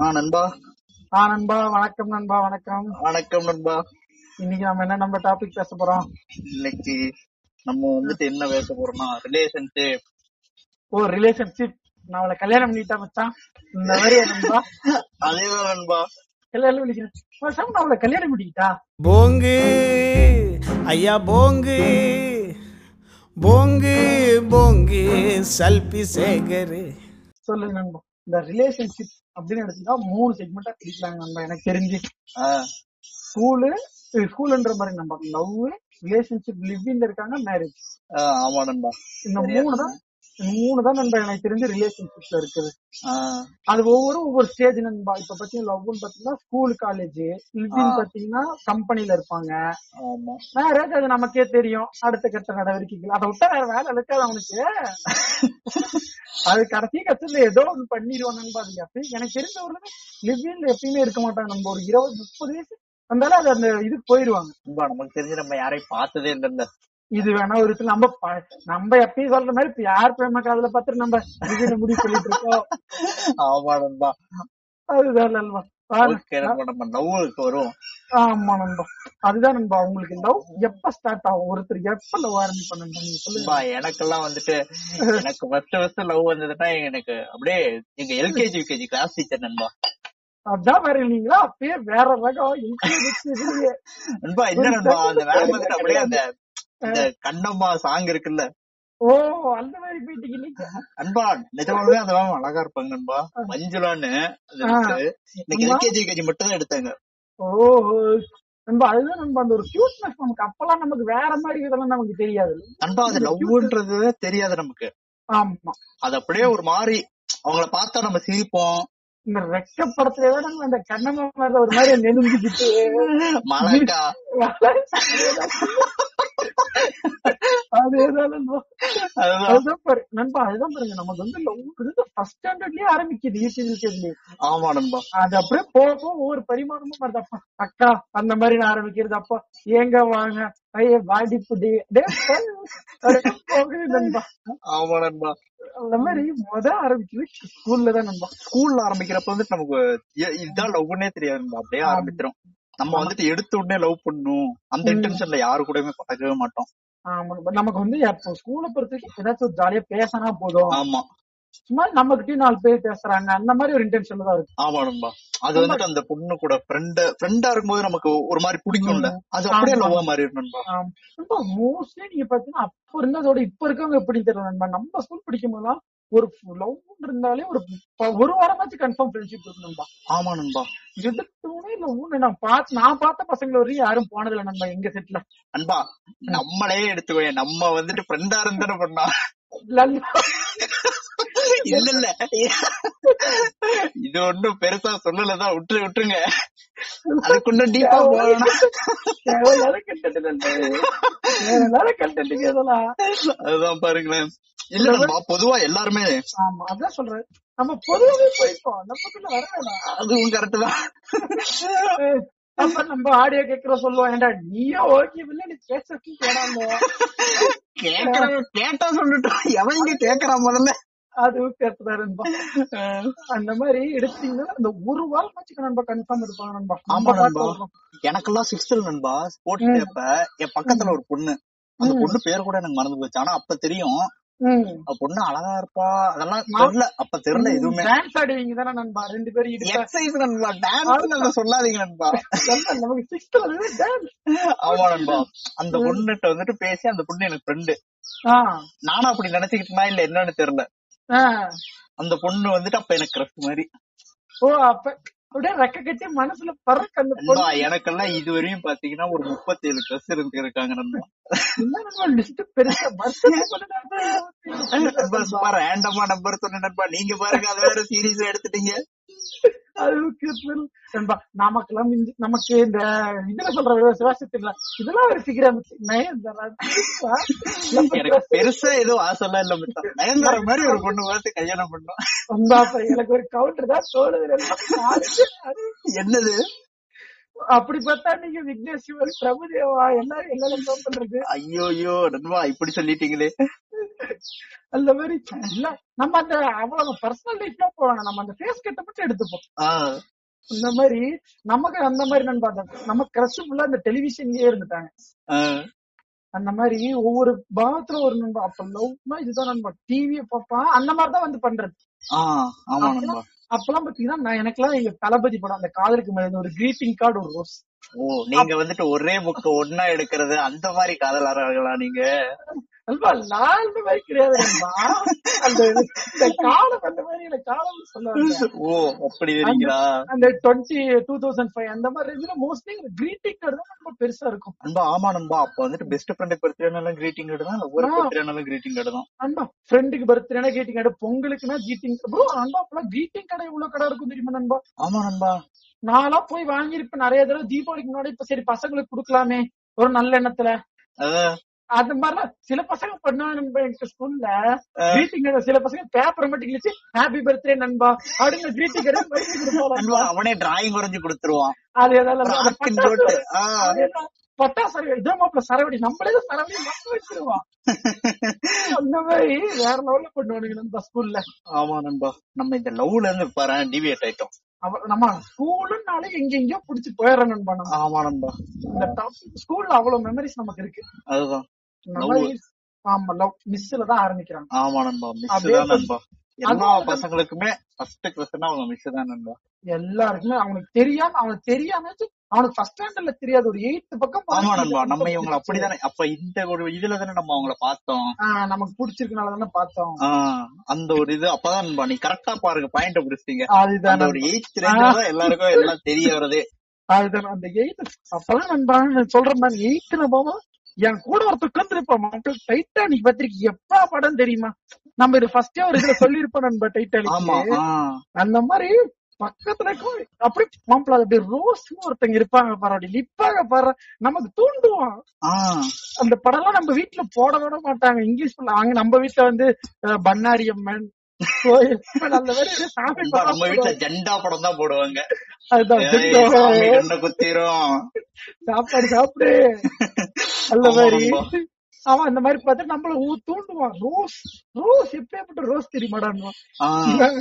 ஆ நண்பா. ஆ நண்பா. வணக்கம் நண்பா. வணக்கம். வணக்கம் நண்பா. இன்னைக்கு நம்ம என்ன நம்ம டாபிக் பேச போறோம்? இன்னைக்கு நம்ம வந்துட்டு என்ன பேச போறோம்னா ரிலேஷன்ஷிப் ஓ ரிலேஷன்ஷிப் நான் அவளை கல்யாணம் பண்ணிட்டா மச்சான். இந்த மாதிரி நண்பா? அதேதான் நண்பா. கல்யாணம் பண்ணிக்கிறேன். மச்சான், நான் அவளை கல்யாணம் பண்ணிக்கிட்டா? போங்கு. ஐயா போங்கு. போங்கு போங்கு. சல்பி சேகர். சொல்லு நண்பா. இந்த ரிலேஷன்ஷிப் அப்படின்னு எடுத்துட்டா மூணு செக்மெண்டா பிரிக்கலாங்க நண்பா எனக்கு தெரிஞ்சு. ஸ்கூலு ஸ்கூல்ன்ற மாதிரி நண்பா லவ் ரிலேஷன்ஷிப் லிவிங்ல இருக்காங்க மேரேஜ் ஆமா நண்பா. இந்த மூணு தான் மூணு தான் நண்பா எனக்கு தெரிஞ்சு ரிலேஷன்ஷிப்ல இருக்குது. அது ஒவ்வொரு ஒவ்வொரு ஸ்டேஜ் நண்பா. இப்ப பாத்தீங்கன்னா லவ்னு பாத்தீங்கன்னா ஸ்கூல் காலேஜ் லிவிங் பாத்தீங்கன்னா கம்பெனில இருப்பாங்க. மேரேஜ் அது நமக்கே தெரியும். அடுத்த கட்ட நடவடிக்கைகள் அதை விட்டா வேற வேலை இருக்காது அவனுக்கு. அது கடைசி கட்டத்துல ஏதோ ஒண்ணு பண்ணிடுவான் நண்பா. அது எப்பயும் எனக்கு தெரிஞ்ச ஒரு லிவிங்ல எப்பயுமே இருக்க மாட்டாங்க நம்ம ஒரு இருபது முப்பது வயசு வந்தாலும் அது அந்த இதுக்கு போயிருவாங்க நண்பா நமக்கு தெரிஞ்சு நம்ம யாரையும் பார்த்ததே இல்லைல்ல இது வேணா ஒரு இடத்துல நம்ம நம்ம எப்பயும் சொல்ற மாதிரி இப்ப யார் பிரேம காதல பார்த்துட்டு நம்ம லிவிங்ல முடிவு சொல்லிட்டு இருக்கோம் ஆமா நண்பா. அதுதான் நண்பா. வருவோம். ஆமா நண்பா. அதுதான் நண்பா. உங்களுக்கு லவ் எப்ப ஸ்டார்ட் ஆகும்? ஒருத்தர் எப்ப லவ் ஆரம்பிப்பாங்க நண்பா நீங்க சொல்லுங்க. எனக்கெல்லாம் வந்துட்டு எனக்கு ஃபர்ஸ்ட் ஃபர்ஸ்ட் லவ் வந்ததுன்னா எனக்கு அப்படியே எங்க எல்கேஜி யூகேஜி கிளாஸ் டீச்சர் நண்பா. அதான் வேற இல்லீங்களா? அப்பயே வேற ரகம். நண்பா என்ன நண்பா? அந்த மேம் வந்துட்டு அப்படியே அந்த இந்த கண்ணம்மா சாங் இருக்குல்ல? ஓ அந்த மாதிரி போயிட்டீங்க அன்பா நிஜமாவே அந்த மேம் அழகா இருப்பாங்க நண்பா மஞ்சுளான்னு. எனக்கு எல்கேஜி யூகேஜி மட்டும் தான் எடுத்தாங்க. ஓ நண்பா அதுதான் நண்பா அந்த ஒரு கியூட்னஸ் நமக்கு. அப்பெல்லாம் நமக்கு வேற மாதிரி இதெல்லாம் நமக்கு தெரியாது. நண்பா அது லவ்ன்றது தெரியாது நமக்கு. ஆமா. அது அப்படியே ஒரு மாதிரி அவங்கள பார்த்தா நம்ம சிரிப்போம். இந்த ரெக்க படத்துல நம்ம அந்த கண்ணம்மா ஒரு மாதிரி நெருங்கிக்கிட்டு. மலக்கா. அதேதான். பாரு நண்பா அதுதான் பாருங்க. நமக்கு வந்து லவ் ஃபர்ஸ்ட் ஸ்டாண்டர்ட்லயே ஆரம்பிக்குது யூகேஜி ஆமா நண்பா. அது அப்படியே போக போக ஒவ்வொரு பரிமாணமும் வருது. அக்கா அந்த மாதிரி நான் ஆரம்பிக்கிறது. அப்பா ஏங்க வாங்க? ஐய வாடி புடி அப்படியே அப்படியே போகுது நண்பா. ஆமா நண்பா. அந்த மாதிரி முத ஆரம்பிக்கிறது ஸ்கூல்ல தான் நண்பா. ஸ்கூல்ல ஆரம்பிக்கிறப்ப வந்துட்டு நமக்கு இதுதான் லவ்னே தெரியாது நண்பா. அப்படியே ஆரம்பிச்சிரும். நம்ம வந்துட்டு எடுத்த உடனே லவ் பண்ணணும். அந்த இன்டென்ஷன்ல யாரு கூடயுமே பழகவே மாட்டோம். நமக்கு வந்து ஸ்கூலை பொறுத்த வரைக்கும் ஏதாச்சும் ஜாலியா பேசினா போதும். ஆமா. சும்மா நம்ம கிட்டயும் நாலு பேர் பேசுறாங்க. அந்த மாதிரி ஒரு இன்டென்ஷன்ல தான் இருக்கு. ஆமா நண்பா. அது வந்துட்டு அந்த பொண்ணு கூட ஃப்ரெண்ட் ஃப்ரெண்டா இருக்கும்போது நமக்கு ஒரு மாதிரி பிடிக்கும்ல. அது அப்படியே லவ்வா மாறிடும் நண்பா. மோஸ்ட்லி நீங்க பாத்தீங்கன்னா அப்ப இருந்ததோட இப்ப இருக்கவங்க எப்படி தெரியல நண்பா? நம்ம ஸ்கூல் படிக்கும் போதெல்லாம் ஒரு லவ் இருந்தாலே ஒரு ஒரு வாரமாச்சும் கன்ஃபார்ம் ஃப்ரெண்ட்ஷிப் இருக்கு நண்பா. ஆமா நண்பா. எடுத்தோடனே லவ் நான் பார்த்து நான் பார்த்த பசங்களை வரையும் யாரும் போனதில்ல நண்பா எங்க செட்ல அன்பா நம்மளே எடுத்துக்கோ நம்ம வந்துட்டு ஃப்ரெண்டா இருந்தானே பண்ணா இல்ல இல்ல இது ஒண்ணும் பெருசா சொல்லலதான் விட்டுரு விட்டுருங்க. அதுக்குள்ள டீப்பா போகணும் அதுதான் பாருங்களேன். இல்ல பொதுவா எல்லாருமே. ஆமா அதான் சொல்றேன். நம்ம பொதுவாவே போயிருக்கோம் நமக்குள்ள வர வேணாம். அதுவும் கரெக்ட் தான். அப்ப நம்ம ஆடியோ கேக்குற சொல்லுவோம். ஏன்டா நீயே ஓகே இல்ல நீ பேசுறதுக்கு கேடாமோ? கேக்குறவன் கேட்டா சொல்லட்டும். எவன் இங்க கேக்குறான் முதல்ல அதுவும் கேட்டுதான் நண்பா. அந்த மாதிரி எடுத்தீங்கன்னா அந்த ஒரு வாரம் வச்சுக்க நண்பா கன்ஃபார்ம் இருப்பாங்க நண்பா. ஆமா நண்பா. எனக்கெல்லாம் சிக்ஸ்த்ல நண்பா ஸ்போர்ட்ஸ் டேப்ப என் பக்கத்துல ஒரு பொண்ணு. அந்த பொண்ணு பேர் கூட எனக்கு மறந்து போச்சு. ஆனா அப்ப தெரியும் பொண்ணு அழகா இருப்பா. அதெல்லாம் தெரியல. அப்ப தெரியல எதுவுமே. டான்ஸ் ஆடுவீங்க தானே நண்பா? ரெண்டு பேரும் எக்ஸசைஸ் நண்பா. டான்ஸ் நல்லா சொல்லாதீங்க நண்பா. நமக்கு சிக்ஸ்த்ல டான்ஸ் ஆமா நண்பா. அந்த பொண்ணுகிட்ட வந்துட்டு பேசி அந்த பொண்ணு எனக்கு ஃப்ரெண்டு நானும் அப்படி நினைச்சுக்கிட்டேனா இல்ல என்னன்னு தெரியல. அந்த பொண்ணு வந்துட்டு அப்ப எனக்கு கிரஷ் மாதிரி. ஓ அப்ப அப்படியே ரெக்க கட்டி மனசுல பறக்க அந்த எனக்கெல்லாம் இதுவரையும் பாத்தீங்கன்னா ஒரு முப்பத்தேழு கிரஷ் இருந்து இருக்காங்க என்ன லிஸ்ட் பெருசா ரேண்டமா நம்பர் சொன்ன நீங்க பாருங்க அதை வேற சீரியஸா எடுத்துட்டீங்க நமக்கெல்லாம் நமக்கு இந்த இதுல சொல்ற விசுவாசத்துல இதெல்லாம் ஒரு சிகரம் பெருசா எதுவும் ஆசை எல்லாம் இல்ல நயன்தாரா மாதிரி ஒரு பொண்ணு பார்த்து கல்யாணம் பண்ணோம். எனக்கு ஒரு கவுண்டர் தான் தோணுது. என்னது? அப்படி பார்த்தா நீங்க விக்னேஷ் சிவன் பிரபுதேவா எல்லாரும் எல்லாரும் பண்றது. ஐயோ ஐயோ நண்பா இப்படி சொல்லிட்டீங்களே. அந்த மாதிரி இல்ல நம்ம அந்த அவ்வளவு பர்சனல் லைஃப்ல போவாங்க நம்ம அந்த ஃபேஸ் கட்ட மட்டும் எடுத்துப்போம். இந்த மாதிரி நமக்கு அந்த மாதிரி பார்த்தேன் நம்ம கிரஷ் ஃபுல்லா அந்த டெலிவிஷன்லயே இருந்துட்டாங்க. அந்த மாதிரி ஒவ்வொரு பாவத்துல ஒரு நண்பா அப்ப லவ்னா இதுதான் நண்பா. டிவிய பாப்பான் அந்த மாதிரிதான் வந்து பண்றது. நண்பா. அப்பெல்லாம் பாத்தீங்கன்னா நான் எனக்கெல்லாம் எங்க தளபதி படம் அந்த காதலுக்கு மேல ஒரு கிரீட்டிங் கார்டு ஒரு ரோஸ் ஓ நீங்க வந்துட்டு ஒரே புக்க ஒன்னா எடுக்கிறது அந்த மாதிரி காதலாளர்களா நீங்க? நான் அந்த மாதிரி கிடையாது நண்பா அந்த இந்த காலம் அந்த மாதிரி காலம் சொல்லுவாங்க. ஓ அப்படி வரீங்களா அந்த டுவெண்ட்டி டூ தௌசண்ட் ஃபைவ் அந்த மாதிரி இதுல மோஸ்ட்லி கிரீட்டிங் கார்டு தான் ரொம்ப பெருசா இருக்கும். நண்பா ஆமா அப்ப வந்துட்டு பெஸ்ட் ஃப்ரெண்டுக்கு பர்த்டேனாலும் கிரீட்டிங் கார்டு தான் ஒவ்வொரு. பர்த்டேனாலும் கிரீட்டிங் கார்டு தான். அன்பா ஃப்ரெண்டுக்கு பர்த்டேனா கிரீட்டிங் கார்டு பொங்கலுக்குனா கிரீட்டிங் ப்ரோ அன்பா கிரீட்டிங் கடை இவ்வளவு கடை இருக்கும் தெரியுமா நண்பா? ஆமா நண்பா. நான்லாம் போய் வாங்கியிருப்பேன். நிறைய தடவை தீபாவளிக்கு முன்னாடி இப்ப சரி பசங்களுக்கு கொடுக்கலாமே ஒரு நல்ல எண்ணத்துல. அது மாதிரிலாம் சில பசங்க பண்ணுவாங்க நண்பா எங்க ஸ்கூல்ல. கிரீட்டிங் கார்டு சில பசங்க பேப்பர் மட்டும் கிழிச்சு ஹாப்பி பர்த்டே நண்பா. அப்படின்னு கிரீட்டிங் நண்பா அவனே டிராயிங் வரைஞ்சு கொடுத்துருவான். அது ஏதாவது பட்டாசு போட்டு சரவடி இதான் மாப்பிள சரவடி நம்மளே தான் சரவடி மக்க வச்சிருவான். அந்த மாதிரி வேற லெவல்ல பண்ணுவானுங்க நம்ம ஸ்கூல்ல. ஆமா நண்பா. நம்ம இந்த லவ்ல இருந்து பாரு டிவியேட் ஆயிட்டோம். நம்ம ஸ்கூலுன்னாலே எங்க எங்கேயோ புடிச்சு போயிடுறோம் நண்பா ஆமா நண்பா. இந்த டாப் ஸ்கூல்ல அவ்வளவு மெமரிஸ் நமக்கு இருக்கு. அதுதான். ஆமா லவ் மிஸ்ல தான் ஆரம்பிக்கிறாங்க. ஆமா நண்பா மிஸ் தான் நண்பா. எல்லா பசங்களுக்குமே ஃபர்ஸ்ட் கிளாஸ்னா அவங்க மிஸ் தான் நண்பா. எல்லாருக்குமே அவனுக்கு தெரியாம அவனுக்கு தெரியாம அவனுக்கு ஃபர்ஸ்ட் ஸ்டாண்டர்ட்ல தெரியாது. ஒரு எயித்து பக்கம் ஆமா நண்பா நம்ம இவங்களை அப்படிதானே அப்ப இந்த ஒரு இதுல தானே நம்ம அவங்கள பார்த்தோம். நமக்கு பிடிச்சிருக்கனால தானே பார்த்தோம். அந்த ஒரு இது அப்பதான் நண்பா நீ கரெக்டா பாருங்க பாயிண்ட் பிடிச்சிட்டீங்க அதுதான் ஒரு எயித் எல்லாருக்கும் எல்லாம் தெரிய வருதே அதுதான் அந்த எயித் அப்பதான் நண்பா சொல்றேன் நான் எயித்துல போவோம் என் கூட ஒருத்தர் உட்காந்துருப்பான் மக்கள் டைட்டானிக் பத்திரிக்கை எப்பா படம் தெரியுமா? நம்ம இது ஃபர்ஸ்டே ஒரு இதுல சொல்லிருப்போம் நண்பா ஆமா டைட்டானிக் ஆஹ் அந்த மாதிரி பக்கத்துல அப்படி மாப்பிள்ள அப்படியே ரோஸ்னு ஒருத்தங்க இருப்பாங்க பாரு அப்படி நிப்பாங்க பாரு. நமக்கு தூண்டுவான். அந்த படம் எல்லாம் நம்ம வீட்டுல போட விட மாட்டாங்க. இங்கிலீஷ் படம் அங்க நம்ம வீட்டுல வந்து பண்ணாரி அம்மன் நம்ம வீட்டுல. ஜெண்டா படம் தான் போடுவாங்க. குத்திரும். சாப்பாடு சாப்பிடு. அந்த மாதிரி. அவன் அந்த மாதிரி பார்த்து நம்மள ஊ- தூண்டுவான். ரோஸ் ரோஸ் எப்பேற்பட்ட ரோஸ் தெரியுமாடா ஆஹ்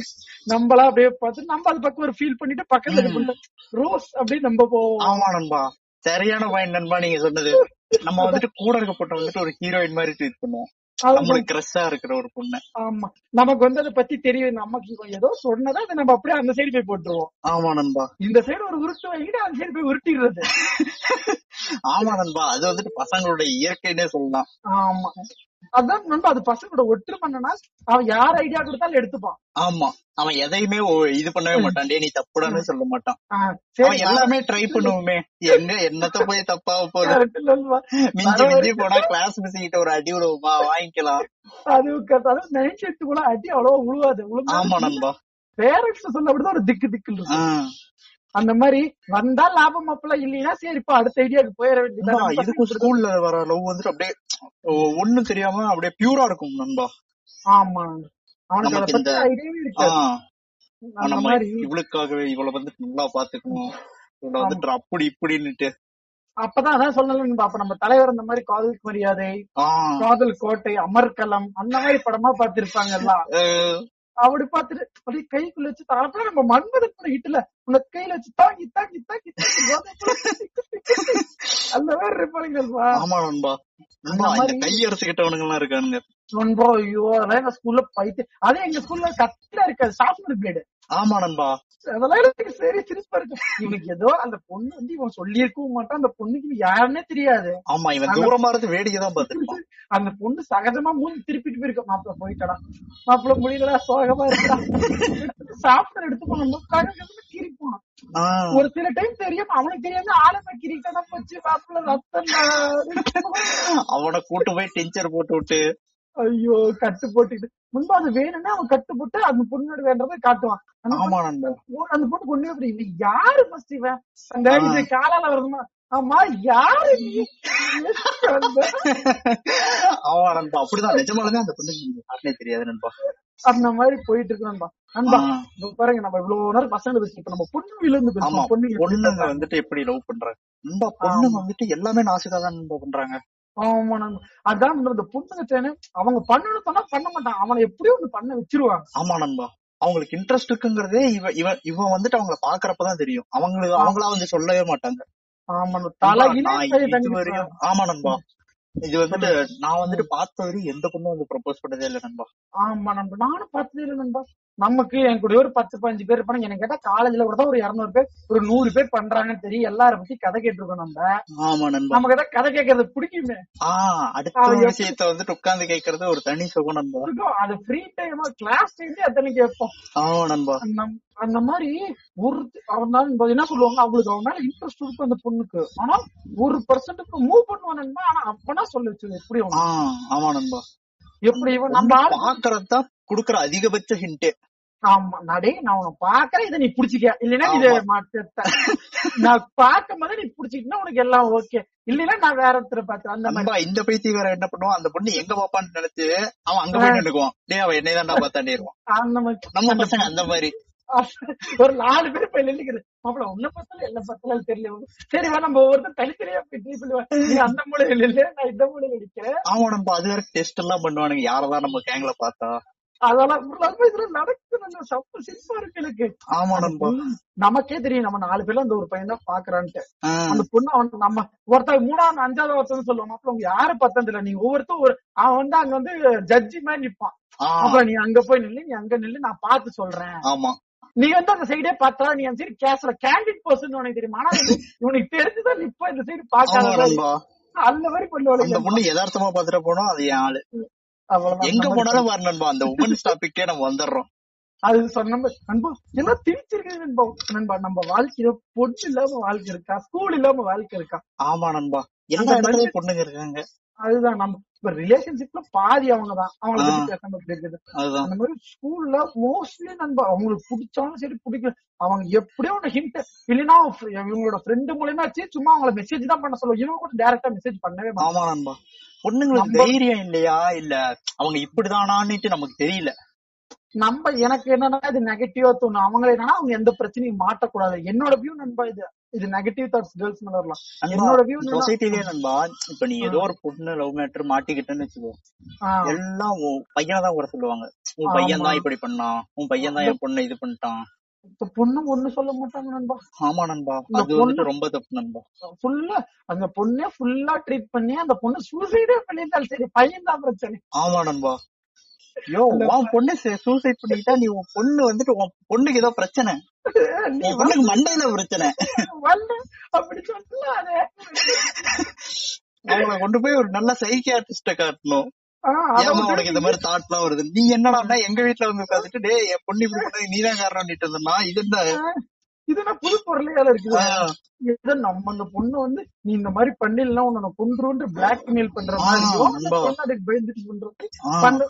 நம்மளா அப்படியே பார்த்து நம்ம அது பக்கம் ஒரு ஃபீல் பண்ணிட்டு பக்கத்துல ரோஸ் அப்படியே நம்ம போவோம். ஆமா நண்பா. சரியான பாயிண்ட் நண்பா நீங்க சொன்னது. நம்ம வந்துட்டு கூட இருக்கப்பட்ட வந்துட்டு ஒரு ஹீரோயின் மாதிரி ட்ரீட் பண்ணுவோம். நம்மளுக்கு கிரஷா இருக்கிற ஒரு பொண்ணு. ஆமா. நமக்கு வந்து அதை பத்தி தெரியும். நமக்கு ஏதோ சொன்னதா அதை நம்ம அப்படியே அந்த சைடு போய் போட்டுருவோம். ஆமா நண்பா. இந்த சைடு ஒரு உருட்டு வாங்கிட்டு அந்த சைடு போய் உருட்டிடுறது. ஆமா நண்பா. அது வந்துட்டு பசங்களோட இயற்கைன்னே சொல்லலாம். ஆமா. அதான் நண்பா அது பசங்களோட ஒற்றுமைன்னா அவன் யார் ஐடியா கொடுத்தாலும் எடுத்துப்பான். ஆமா. அவன் எதையுமே இது பண்ணவே மாட்டான் டேய் நீ தப்புடான்னு சொல்ல மாட்டான். அவன் சரி எல்லாமே ட்ரை பண்ணுவோமே. எங்க என்னத்த போய் தப்பா நண்பா. மிஞ்சி மிஞ்சி போனா கிளாஸ் மிஸ் கிட்ட ஒரு அடி விடுவோமா வாங்கிக்கலாம். அது அதாவது நைன் ஷெட்டுக்குள்ள அடி அவ்வளவா உழுவாது. ஆமா நண்பா. பேரண்ட்ஸ் சொல்ல அப்படிதான் ஒரு திக்கு திக்கு அந்த மாதிரி வந்தா லாபம் அப்பல இல்லைன்னா சரி இப்ப அடுத்த ஐடியாக்கு போயிட நண்பா, வேண்டியது இதுக்கும் ஸ்கூல்ல வர லவ் வந்துட்டு அப்படியே ஒண்ணும் தெரியாம அப்படியே பியூரா இருக்கும் நண்பா. ஆமா. அவனுக்கு அதை பத்தி ஐடியாவே இருக்காது. அந்த இவளுக்காகவே இவளை வந்துட்டு நல்லா பாத்துக்கணும் இவளை வந்துட்டு அப்படி இப்படின்னுட்டு. அப்பதான் அதான் சொல்லணும் அப்ப நம்ம தலைவர் இந்த மாதிரி காதலுக்கு மரியாதை காதல் கோட்டை அமர்கலம் அந்த மாதிரி படமா அஹ் அப்படி பார்த்துட்டு அப்படியே கைக்குள்ள வச்சு அப்பதான் நம்ம மன்மதன் கூட ஹிட்ல உன்னை கையில வச்சு தாங்கி தாங்கி தாங்கி. அந்த மாதிரி இருப்பானுங்கப்பா ஆமா நண்பா நண்பா அந்த இந்த மாதிரி- கை அரைச்சுக்கிட்டவனுங்க எல்லாம் இருக்கானுங்க நண்பா ஐயோ அதெல்லாம் எங்க ஸ்கூல்ல பைத்து அதே எங்க ஸ்கூல்ல கத்தில இருக்காது சாஃப்ட்வேர் பிளேடு ஆமா நண்பா அதெல்லாம் எனக்கு சரி சிரிப்பா இருக்கு இவனுக்கு ஏதோ அந்த பொண்ணு வந்து இவன் சொல்லியிருக்கவும் மாட்டான் அந்த பொண்ணுக்கு யாருன்னே தெரியாது ஆமா இவன் தூரமா இருந்து வேடிக்கை தான் பாத்துருப்பான் அந்த பொண்ணு சகஜமா மூஞ்சி திருப்பிட்டு போயிருக்க மாப்பிள்ள போயிட்டடா மாப்பிள்ள முடியலடா சோகமா இருக்கா சாப்பிட்டு எடுத்து போனோம் ஒரு சில டைம் தெரியும் அவனுக்கு தெரியாம ஆளுமை கிரிக்கடா போச்சு மாப்பிள்ள ரத்தம் அவனை கூட்டு போய் டீச்சர் போட்டு விட்டு. ஐயோ கட்டு போட்டுக்கிட்டு. முன்பு அது வேணும்னா அவன் கட்டு போட்டு அந்த பொண்ணோட வேண்டதை காட்டுவான். அந்த பொண்ணு- பொண்ணு கொண்டு போய் இவன் யாரு ஃபர்ஸ்ட் இவன் அந்த காலால வருதுமா ஆமா யாரு நண்பா. அப்படிதான். நிஜமாலுமே அந்த பொண்ணுக்கு யாருனே தெரியாது நண்பா. அந்த மாதிரி போயிட்டு இருக்கு நண்பா. பாருங்க நம்ம இவ்வளவு நேரம் பசங்க பேசி இப்ப நம்ம பொண்ணு இருந்து பேசுவோம். பொண்ணு பொண்ணுங்க வந்துட்டு எப்படி லவ் பண்றாங்க? நண்பா பொண்ணுங்க வந்துட்டு எல்லாமே நாசுக்கா தான் நண்பா பண்றாங்க. ஆமா நண்பா. அதான் இந்த பொண்ணுங்க சேனு அவங்க பண்ணணும் சொன்னா பண்ண மாட்டான் அவனை எப்படியோ ஒண்ணு பண்ண வச்சிருவாங்க. ஆமா நண்பா. அவங்களுக்கு இன்ட்ரெஸ்ட் இருக்குங்கிறதே இவ இவன் இவன் வந்துட்டு அவங்கள பாக்குறப்பதான் தெரியும். அவங்களுக்கு அவங்களா வந்து சொல்லவே மாட்டாங்க. ஆமா ஆமா நண்பா. இது வந்துட்டு நான் வந்துட்டு பார்த்த வரையும் எந்த பொண்ணும் வந்து ப்ரப்போஸ் பண்ணதே இல்ல நண்பா. ஆமா நண்பா. நானும் பார்த்ததே இல்லை நண்பா. நமக்கு என் கூட ஒரு பத்து பதினஞ்சு பேர் இருப்பாங்க. எனக்கு கேட்டா காலேஜ்ல கூட தான் ஒரு இருநூறு பேர் ஒரு நூறு பேர் பண்றாங்கன்னு தெரியும். எல்லார பத்தி கதை கேட்டிருக்கோம் நம்ம ஆமா நண்பா. நமக்கு ஏதாவது கதை கேட்கறது பிடிக்குமே. ஆஹ் அடுத்த விஷயத்த வந்துட்டு உட்கார்ந்து கேக்குறது ஒரு தனி சுகம் நண்பா. அது ஃப்ரீ டைம் கிளாஸ் டைம்ல எத்தனை கேட்போம். ஆமா நண்பா. அந்த மாதிரி ஒரு அவன் தான் இப்ப என்ன சொல்லுவாங்க அவங்களுக்கு அவன் மேல இன்ட்ரெஸ்ட் இருக்கும் அந்த பொண்ணுக்கு. ஆனா ஒரு பர்சன்ட்டுக்கு மூவ் பண்ணுவானுன்னா ஆனா அப்பனா சொல்லி வச்சு எப்படி ஆமா நண்பா. எப்படி இவன் நம்ம பாக்குறதுதான் குடுக்கற அதிகபட்ச ஹிண்டே ஆமா நடே நான் உன்னை பாக்குறேன். இதை நீ புடிச்சிக்க இல்லைன்னா இது நான் பார்க்கும் போது நீ புடிச்சிக்கிட்டா உனக்கு எல்லாம் ஓகே இல்லைன்னா நான் வேற ஒருத்தரை பார்த்தேன் அந்த மாதிரி. இந்த பைத்தி வேற என்ன பண்ணுவான்? அந்த பொண்ணு எங்க பாப்பான்னு நினைச்சு அவன் அங்க போய் நின்னுக்குவான். டேய் அவன் என்னை தான்டா பார்த்தாண்டேருவான் அந்த மாதிரி. நம்ம பசங்க அந்த மாதிரி. ஒரு நாலு பேர் போய் நின்னுக்குது மாப்பிள உன்ன பார்த்தாலும் என்ன பார்த்தாலும் தெரியல. சரி வா நம்ம ஒவ்வொருத்தர் தனித்தனியா போய் நீ அந்த மூலையில இல்ல நான் இந்த மூலையில நிக்கிறேன். ஆமா நண்பா அது வேற டெஸ்ட் எல்லாம் பண்ணுவானுங்க. யாரதான் நம்ம கேங்ல பார்த்தா? நமக்கே தெரியும் நம்ம நாலு பேர்ல அந்த ஒரு பையன் தான் பாக்குறான்ட்டு அந்த பொண்ணு அவன் நம்ம ஒருத்தர் மூணாவது அஞ்சாவது ஒருத்தர் சொல்லுவான். அப்புறம் உங்க யாரு இல்ல நீ ஒவ்வொருத்தரும் ஒரு அவன் வந்து அங்க வந்து ஜட்ஜி மாதிரி நிப்பான். அப்புறம் நீ அங்க போய் நில்லு நீ அங்க நில்லு நான் பார்த்து சொல்றேன். ஆமா. நீ வந்து அந்த சைடே பார்த்தா நீ அந்த சைடு கேஸ்ல கேண்டிட் பர்சன் உனக்கு தெரியும்? ஆனா இவனுக்கு தெரிஞ்சுதான் நிப்பா இந்த சைடு பாக்காத அந்த மாதிரி பண்ணுவாங்க அந்த பொண்ணு யதார்த்தமா பாத்துட்டு போனோம் அது என் ஆளு. எங்க போனாலும் பாரு நண்பா அந்த உமன்ஸ் டாபிக்கே நம்ம வந்துடுறோம். அது சொன்ன நண்பா எல்லாம் திணிச்சிருக்கு நண்பா? நண்பா நம்ம வாழ்க்கையில பொண்ணு இல்லாம வாழ்க்கை இருக்கா? ஸ்கூல் இல்லாம வாழ்க்கை இருக்கா? ஆமா நண்பா. எல்லா பொண்ணுங்க இருக்காங்க. அதுதான் நம்ம இப்ப ரிலேஷன்ஷிப்ல பாதி அவங்கதான். அவங்கள பத்தி. பேசாம இருக்குது அந்த மாதிரி ஸ்கூல்ல மோஸ்ட்லி நண்பா அவங்களுக்கு பிடிச்சாலும் சரி பிடிக்கல. அவங்க எப்படியோ ஒண்ணு ஹிண்ட் இல்லைன்னா இவங்களோட ஃப்ரெண்டு மூலியமா சும்மா அவங்கள மெசேஜ் தான் பண்ண சொல்லுவோம். இவங்க கூட டைரக்டா மெசேஜ் பண்ணவே ஆமா நண்பா. பொண்ணுங்களுக்கு தைரியம் இல்லையா? இல்ல அவங்க இப்படிதானான்னுட்டு நமக்கு தெரியல. நம்ம எனக்கு என்னன்னா இது நெகட்டிவா தோணும். அவங்க என்னன்னா அவங்க எந்த பிரச்சனையும் மாட்டக்கூடாது. என்னோட வியூ நண்பா இது. இது நெகட்டிவ் தாட்ஸ் கேர்ள்ஸ் மேல வரலாம். என்னோட வியூ சொசைட்டிலே நண்பா இப்ப நீ ஏதோ ஒரு பொண்ணு லவ் மேட்டர் மாட்டிக்கிட்டேன்னு வச்சுக்கோ. எல்லாம் பையனை தான் கூட சொல்லுவாங்க. உன் பையன். தான் இப்படி பண்ணான். உன் பையன் தான் என் பொண்ணை இது பண்ணிட்டான். பொண்ணு ஒண்ணு சொல்ல மாட்டாங்க நண்பா. ஆமா நண்பா. அது வந்துட்டு ரொம்ப தப்பு நண்பா. ஃபுல்லா அந்த பொண்ணே ஃபுல்லா ட்ரீட் பண்ணி அந்த பொண்ணு சூசைடே பண்ணிருந்தாலும் சரி பையன் தான் பிரச்சனை. ஆமா நண்பா. யோ உன் பொண்ணு சூசைட் பண்ணிக்கிட்டா நீ உன் பொண்ணு வந்துட்டு உன் பொண்ணுக்கு ஏதோ பிரச்சனை. நீ பொண்ணுக்கு மண்டையில பிரச்சனை. வரல அப்படி சொல்லாத அவங்கள கொண்டு போய் ஒரு நல்ல சைக்கியாட்ரிஸ்ட காட்டணும். உனக்கு இந்த மாதிரி தாட் எல்லாம் வருது? நீ என்னடா எங்க வீட்டுல வந்து உட்காந்துட்டு டேய் என் பொண்ணு இப்படி பண்ண நீதான் காரணம் இருந்தனா இது என்ன இது என்ன புது பொருளையால இருக்குது. ஆஹ் ஏதோ நம்ம அந்த பொண்ணு வந்து நீ இந்த மாதிரி பண்ணிடல உன்னை கொன்றுன்னு பிளாக்மெயில் பண்ற அதுக்கு பயந்துட்டு பண்றது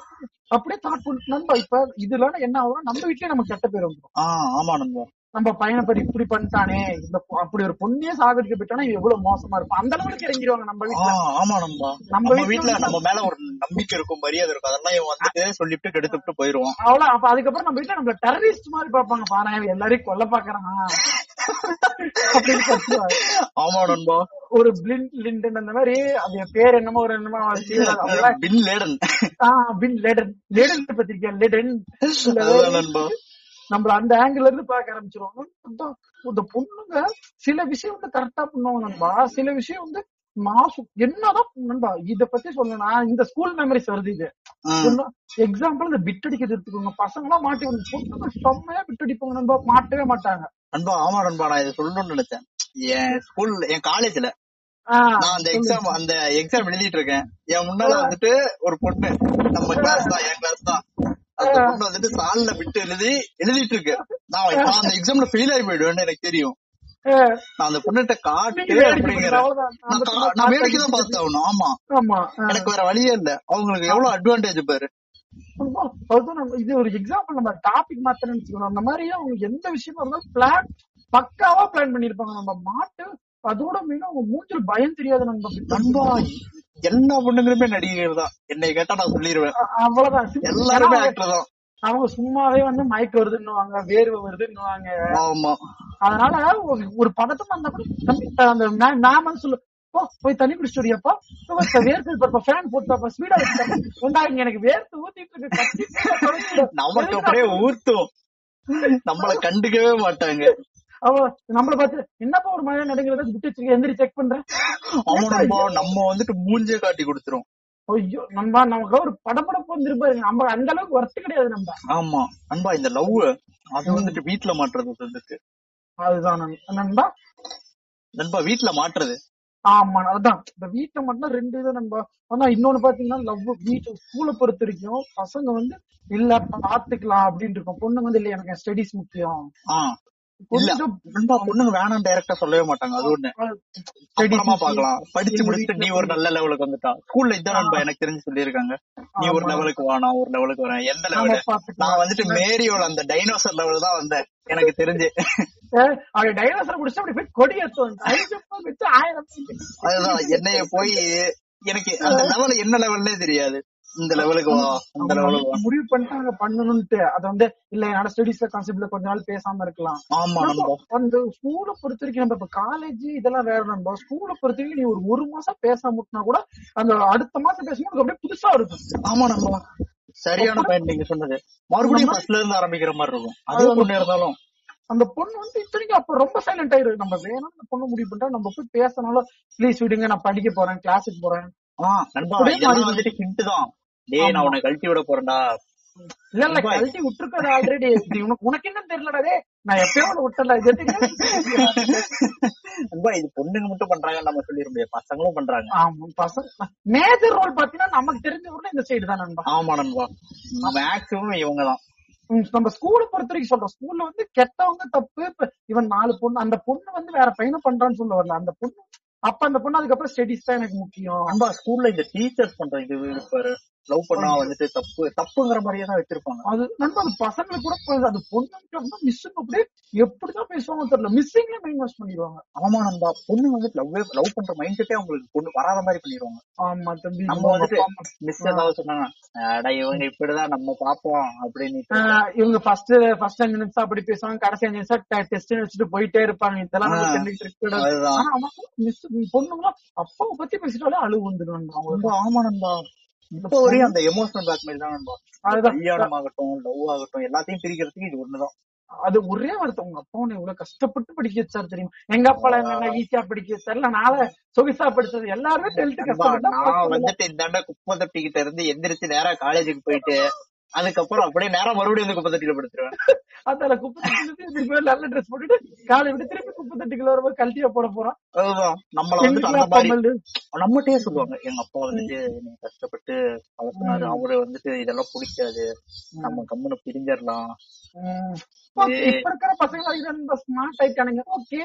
அப்படியே தாட் நம்ம இப்ப இதுல என்ன ஆகும் நம்ம வீட்லயே நமக்கு கெட்ட பேர் வந்துடும் ஆஹ் ஆமா நண்பா. நம்ம பையனை படி இப்படி பண்ணிட்டானே. இந்த அப்படி ஒரு பொண்ணையே சாகடிக்க போயிட்டானா எவ்வளவு மோசமா இருப்பான்? அந்த அளவுக்கு இறங்கிடுவாங்க நம்ம வீட்டுல ஆமா நம்ம நம்ம வீட்டுல நம்ம மேல ஒரு நம்பிக்கை இருக்கும் மரியாதை இருக்கும். அதெல்லாம் இவன் வந்துட்டு சொல்லிட்டு கெடுத்துட்டு போயிருவான். அவ்வளவு அப்ப அதுக்கப்புறம் நம்ம வீட்டுல நம்மள டெரரிஸ்ட் மாதிரி பாப்பாங்க பாரு இவன் எல்லாரையும் கொல்ல பாக்குறான். ஆமா நண்பா. ஒரு பிளிண்ட் லிண்டன் அந்த மாதிரி அது பேர் என்னமோ ஒரு என்னமோ பின் லேடன் ஆஹ் பின் லேடன் லேடன் பத்திரிக்கை லேடன் நண்பா. நம்மள அந்த ஆங்கிள் இருந்து பாக்க ஆரம்பிச்சிருவாங்க இந்த பொண்ணுங்க சில விஷயம் வந்து கரெக்டா பண்ணுவாங்க நண்பா. சில விஷயம் வந்து மாசம் என்னதான் நண்பா இத பத்தி சொல்லணும்னா இந்த ஸ்கூல் மெமரிஸ் வருது இது. எக்ஸாம்பிள் இந்த பிட் அடிக்கிறது எடுத்துக்கோங்க. பசங்க எல்லாம் மாட்டி பொண்ணுங்க செம்மையா பிட் அடிப்பாங்க நண்பா. மாட்டவே மாட்டாங்க. நண்பா ஆமா நண்பா. நான் இதை சொல்லணும்னு நினைச்சேன். என் ஸ்கூல் என் காலேஜ்ல நான் அந்த எக்ஸாம் அந்த எக்ஸாம் எழுதிட்டு இருக்கேன். என் முன்னால வந்துட்டு ஒரு பொண்ணு. நம்ம கிளாஸ் தான் என் கிளாஸ் தான். அந்த பொண்ணு வந்துட்டு சால்ல விட்டு எழுதி எழுதிட்டு இருக்கு நான் அந்த எக்ஸாம்ல ஃபெயில் ஆகி போயிடுவேன்னு எனக்கு தெரியும். நான் அந்த பொண்ணுகிட்ட காட்டு அப்படிங்கிற. நான் வேடிக்கை தான் பார்த்தாகணும் ஆமா. எனக்கு வேற வழியே இல்ல. அவங்களுக்கு எவ்வளவு அட்வான்டேஜ் பாரு. இது ஒரு எக்ஸாம்பிள் நம்ம டாபிக் வச்சுக்கணும் அந்த மாதிரி அவங்க எந்த விஷயமா இருந்தாலும் பிளான் பக்காவா பிளான் பண்ணிருப்பாங்க நம்ம மாட்டு அதோட மீனும் அவங்க மூஞ்சில் பயம் தெரியாது நம்ம நண்பா எல்லா பொண்ணுங்களுமே நடிகர் தான் என்னை கேட்டா நான் சொல்லிடுவேன் அவ்வளவுதான். எல்லாருமே ஆக்டர் தான். அவங்க சும்மாவே வந்து மயக்க வருதுன்னுவாங்க வேர்வை வருதுன்னுவாங்க. ஆமா. அதனால ஒரு- பதட்டம் வந்தா கூட அந்த மேம் வந்து சொல்லு. போய் தண்ணி முகவத்த வேர்த்து ஃபேன் போட்டு அப்ப ஸ்பீடா வச்சுட்டா இங்க எனக்கு வேர்த்து ஊத்திட்டு இருக்கு. நமக்கு அப்படியே ஊத்தும். நம்மள கண்டுக்கவே மாட்டாங்க. அவ நம்மள பார்த்து என்னப்பா ஒரு மழை நடுங்கிறத விட்டு வச்சிருக்க எந்திரி செக் பண்றேன். நம்ம வந்துட்டு மூஞ்சே காட்டி கொடுத்துரும். ஐயோ நம்ம நமக்கு ஒரு படப்படப்பு வந்துருப்பாரு நம்ம அந்த அளவுக்கு ஒர்த்து கிடையாது நம்ம. ஆமா. நண்பா இந்த லவ் அது வந்துட்டு வீட்ல மாட்டுறது வந்துட்டு அதுதான் நண்பா. நண்பா. நண்பா வீட்ல மாட்டுறது. ஆமா அதான். இந்த வீட்டை மட்டும் ரெண்டு இது நண்பா. ஆனா இன்னொன்னு பாத்தீங்கன்னா லவ் வீட்டு ஸ்கூலை பொறுத்த வரைக்கும் பசங்க வந்து இல்ல பாத்துக்கலாம் அப்படின்னு இருக்கும். பொண்ணுங்க வந்து இல்ல எனக்கு ஸ்டடிஸ் முக்கியம். பொண்ணுங்க வேணாம் டைரக்டா சொல்லவே மாட்டாங்க. அது ஒண்ணு. அப்புறமா பாக்கலாம் படிச்சு முடிச்சுட்டு நீ ஒரு நல்ல லெவலுக்கு வந்துட்டா. ஸ்கூல்ல இதான் நண்பா எனக்கு தெரிஞ்சு சொல்லியிருக்காங்க. நீ ஒரு. லெவலுக்கு வானா ஒரு லெவலுக்கு வரேன். எந்த லெவலு. நான் வந்துட்டு மேரியோட அந்த டைனோசர் லெவல் தான் வந்தேன். எனக்கு தெரிஞ்சு. அவ டைனோசர் முடிச்சு அப்படி போய் கொடி ஆயிரம் அதுதான். என்னைய போய் எனக்கு அந்த லெவல் என்ன லெவல்னே தெரியாது. இந்த லெவலுக்கு வா அந்த லெவலுக்கு முடிவு பண்ணிட்டாங்க பண்ணணும்ட்டு அத வந்து இல்ல என்னோட ஸ்டடிஸ்ல கான்செப்ட்ல கொஞ்ச நாள் பேசாம இருக்கலாம். ஆமா நண்பா. அந்த ஸ்கூலை பொறுத்த வரைக்கும் நம்ம இப்ப காலேஜ் இதெல்லாம் வேற நம்ம ஸ்கூலை பொறுத்த வரைக்கும் நீ ஒரு ஒரு மாசம் பேசாம முட்டினா கூட அந்த அடுத்த மாசம் பேசும்போது அப்படியே புதுசா இருக்கும். ஆமா நண்பா. சரியான பாயிண்ட் நீங்க சொன்னது. மறுபடியும் ஃபர்ஸ்ட்ல இருந்து ஆரம்பிக்கிற மாதிரி இருக்கும். அதே பொண்ணு இருந்தாலும். அந்த பொண்ணு வந்து இத்தனைக்கும் அப்ப ரொம்ப சைலண்ட் ஆயிரு நம்ம வேணும் அந்த பொண்ணு முடிவு பண்ணிட்டா நம்ம போய் பேசினாலும் ப்ளீஸ் விடுங்க நான் படிக்க போறேன் கிளாஸுக்கு போறேன். ஆஹ் நண்பா இதெல்லாம் வந்துட்டு ஹிண்ட் தான். டேய் நான் உன்னை கழட்டி விட போறேன்டா. இல்ல கழட்டி விட்டுருக்காது ஆல்ரெடி உனக்கு உனக்கு என்ன தெரியலடா டேய். நான் எப்பயோ விட்டல இது தெரியாது நண்பா இது பொண்ணுங்க மட்டும் பண்றாங்கன்னு நம்ம சொல்லிட முடியாது. பசங்களும் பண்றாங்க. ஆமா பசங்க மேஜர் ரோல் பாத்தீங்கன்னா நமக்கு தெரிஞ்ச ஊர்ல இந்த சைடு தான் நண்பா. ஆமா நண்பா. மேக்ஸிமம் இவங்கதான். ம், நம்ம ஸ்கூலை பொறுத்த வரைக்கும் சொல்றோம். ஸ்கூல்ல வந்து கெட்டவங்க தப்பு. இவன் நாலு பொண்ணு அந்த பொண்ணு வந்து வேற பையனை பண்றான்னு சொல்ல வரல. அந்த பொண்ணு அப்ப அந்த பொண்ணு அதுக்கப்புறம் ஸ்டடிஸ் தான் எனக்கு முக்கியம். அன்பா ஸ்கூல்ல இந்த டீச்சர்ஸ் பண்ற இது இருப்பாரு லவ் பண்ணா வந்துட்டு தப்பு தப்புங்கிற மாதிரியே தான் வச்சிருப்பாங்க. அது நண்பா அது பசங்களுக்கு கூட. அது பொண்ணுங்க மிஸ்ஸுங்க அப்படியே எப்படிதான் பேசுவாங்க தெரியல. மிஸ்ஸிங்ல மைண்ட் வாஷ் பண்ணிடுவாங்க. ஆமா நண்பா பொண்ணு வந்துட்டு லவ் லவ் பண்ற மைண்ட் செட்டே அவங்களுக்கு பொண்ணு வராத மாதிரி பண்ணிடுவாங்க. ஆமா தம்பி. நம்ம வந்துட்டு. மிஸ் ஏதாவது சொன்னாங்க அட இவங்க இப்படிதான் நம்ம பாப்போம் அப்படின்னு இவங்க ஃபர்ஸ்ட் ஃபர்ஸ்ட் அஞ்சு நிமிஷம் அப்படி பேசுவாங்க கடைசி அஞ்சு நிமிஷம் டெஸ்ட் வச்சுட்டு போயிட்டே இருப்பாங்க. இதெல்லாம் மிஸ் பொண்ணுங்களும் அப்பாவை பத்தி பேசிட்டாலே அவங்க நண்பா, ஆமா நண்பா. இப்ப வரையும் அந்த எமோஷனல் பிளாக்மெயில் தான் நண்பா அதுதான். கல்யாணம் ஆகட்டும் லவ் ஆகட்டும் எல்லாத்தையும் பிரிக்கிறதுக்கு இது ஒண்ணுதான். அது ஒரே வார்த்தை உங்க அப்பா உன்னை எவ்வளவு கஷ்டப்பட்டு படிக்க வச்சாரு தெரியுமா? எங்க அப்பா என்ன ஈஸியா படிக்க வச்சாரு? இல்ல நாள சொகுசா படிச்சது எல்லாருமே டென்த் கஷ்டப்பட்டு நான் வந்துட்டு இந்தாண்ட குப்பை தட்டிக்கிட்ட இருந்து எந்திரிச்சு நேரா காலேஜுக்கு போயிட்டு அதுக்கப்புறம் அப்படியே நேரா மறுபடியும் வந்து குப்பை தட்டில படுத்துருவேன். அதால குப்பை திருப்பி நல்ல ட்ரெஸ் போட்டுட்டு காலை விட்டு திருப்பி குப்பை தட்டிக்குள்ள வரும்போது கழட்டியா போட போறோம் அதுதான். நம்மள எங்களுக்கு அந்த மாதிரி. நம்மகிட்டயே சொல்லுவாங்க. எங்க அப்பா வந்துட்டு நீ கஷ்டப்பட்டு வளர்த்தினாரு. அவரு வந்துட்டு இதெல்லாம் பிடிக்காது. நம்ம கம்முன்னு பிரிஞ்சிடலாம். இப்ப இருக்கிற பசங்க ஸ்மார்ட் ஆயிட்டானுங்க. ஓகே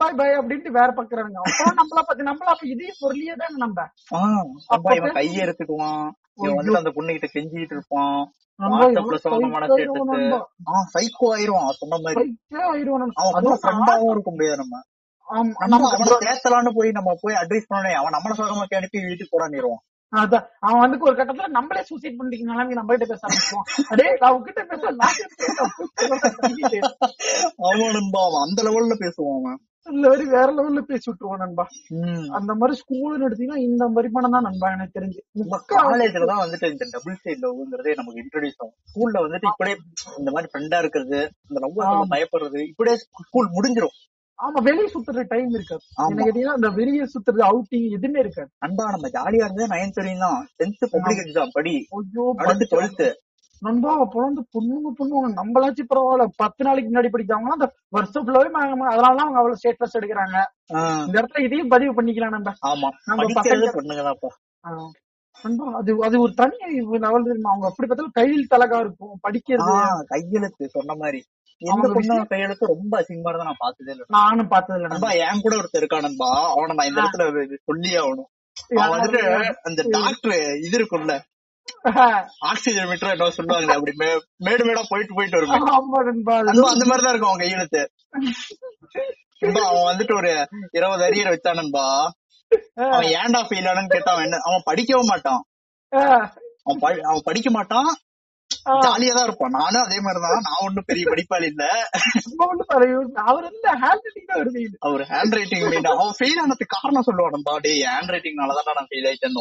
பாய் பாய் அப்படின்ட்டு வேற பாக்குறானுங்க. அப்போ நம்மள பத்தி நம்மள அப்ப இதே பொருளியே தானே நம்ம அப்பா இவன் கையை எடுத்துக்குவான். இவன் வந்துட்டு அந்த பொண்ணு கிட்ட கெஞ்சிட்டு இருப்பான் வாட்ஸ்அப்ல சோகமான ஆயிடுவோம் ஆஹ் சைக்கோ ஆயிருவான் சொன்ன மாதிரி. அவன் கூட ஃப்ரெண்டாவும் இருக்க முடியாது நம்ம. நம்ம அவனை சேர்த்தலான்னு போய் நம்ம போய் அட்வைஸ் பண்ணனே அவன் நம்மள சோகமாக்கி அனுப்பி வீட்டுக்கு போடானிருவான் அதான் அவன் வந்து ஒரு கட்டத்துல நம்மளே சூசைட் பண்ணிக்க நிலைமை நம்ம கிட்ட பேச ஆரம்பிச்சுவோம் அடே உங்ககிட்ட பேச. ஆமா நண்பா அவன் அந்த லெவல்ல பேசுவான் அவன். இல்ல மாதிரி வேற லெவல்ல பேசி விட்டுருவோம் நண்பா. அந்த மாதிரி ஸ்கூல் எடுத்தீங்கன்னா இந்த மாதிரி பணம் தான் நண்பா எனக்கு தெரிஞ்சு. காலேஜ்ல தான் வந்துட்டு இந்த டபுள் சைட் லவ்ங்கிறதே நமக்கு இன்ட்ரோடியூஸ் ஆகும். ஸ்கூல்ல வந்துட்டு இப்படியே இந்த மாதிரி ஃப்ரெண்டா இருக்கிறது இந்த லவ். பயப்படுறது இப்படியே ஸ்கூல் முடிஞ்சிரும். ஆமா வெளியே சுத்துற டைம் இருக்காது. என்ன கேட்டீங்கன்னா அந்த வெளியே சுத்துறது அவுட்டிங் எதுவுமே இருக்காது. நண்பா நம்ம ஜாலியா இருந்தது நைன்த் வரையும் தான். டென்த் பப்ளிக் எக்ஸாம் படி. டுவெல்த் நண்பா அப்புறம் வந்து பொண்ணுங்க பொண்ணுங்க. நம்மளாச்சும் பரவாயில்ல. பத்து நாளைக்கு முன்னாடி படிச்சாங்கன்னா அந்த வருஷம் ஃபுல்லாவே அதனாலதான் அவங்க அவ்வளவு ஸ்டேட்டஸ் எடுக்கிறாங்க. இந்த இடத்துல இதையும் பதிவு பண்ணிக்கலாம் நம்ம. ஆமா. நம்ம. நண்பா அது அது ஒரு தனி லெவல் தெரியுமா? அவங்க அப்படி பார்த்தாலும் கையில் தலகா இருக்கும். படிக்கிறது. கையெழுத்து சொன்ன மாதிரி. எந்த அவங்க பொண்ணு கையெழுத்து ரொம்ப அசிங்கமானதை நான் பார்த்ததே இல்லை. நானும் பார்த்தது இல்ல நண்பா என் கூட ஒருத்தர் இருக்கா நண்பா. அவனை நான் இந்த இடத்துல சொல்லியே ஆகணும். அவன் வந்துட்டு அந்த டாக்டர் இது இருக்கும்ல. ஆக்சிஜன் மீட்டர் என்ன சொல்லுவாங்க அப்படி மேடு மேடா போயிட்டு போயிட்டு வருமே. அந்த மாதிரிதான் இருக்கும் அவன் கையெழுத்து. அவன் வந்துட்டு ஒரு இருபது அரியர் வச்சான் நண்பா. அவன் ஏன்டா ஃபெயில் ஆனு கேட்டா அவன் படிக்கவும் மாட்டான். அவன் அவன் படிக்க மாட்டான். ஜாலியா தான் இருப்பான். நானும் அதே மாதிரிதான். நான் ஒண்ணும் பெரிய படிப்பாளி இல்ல. அவர் வந்து ஹேண்ட் ரைட்டிங் தான் வருது. அவர் ஹேண்ட் ரைட்டிங் அவன் ஃபெயில் ஆனதுக்கு காரணம் சொல்லுவான் நண்பா. டேய் ஹேண்ட் ரைட்டிங்னாலதான் நான் ஃபெயில் ஆயிட்டேன்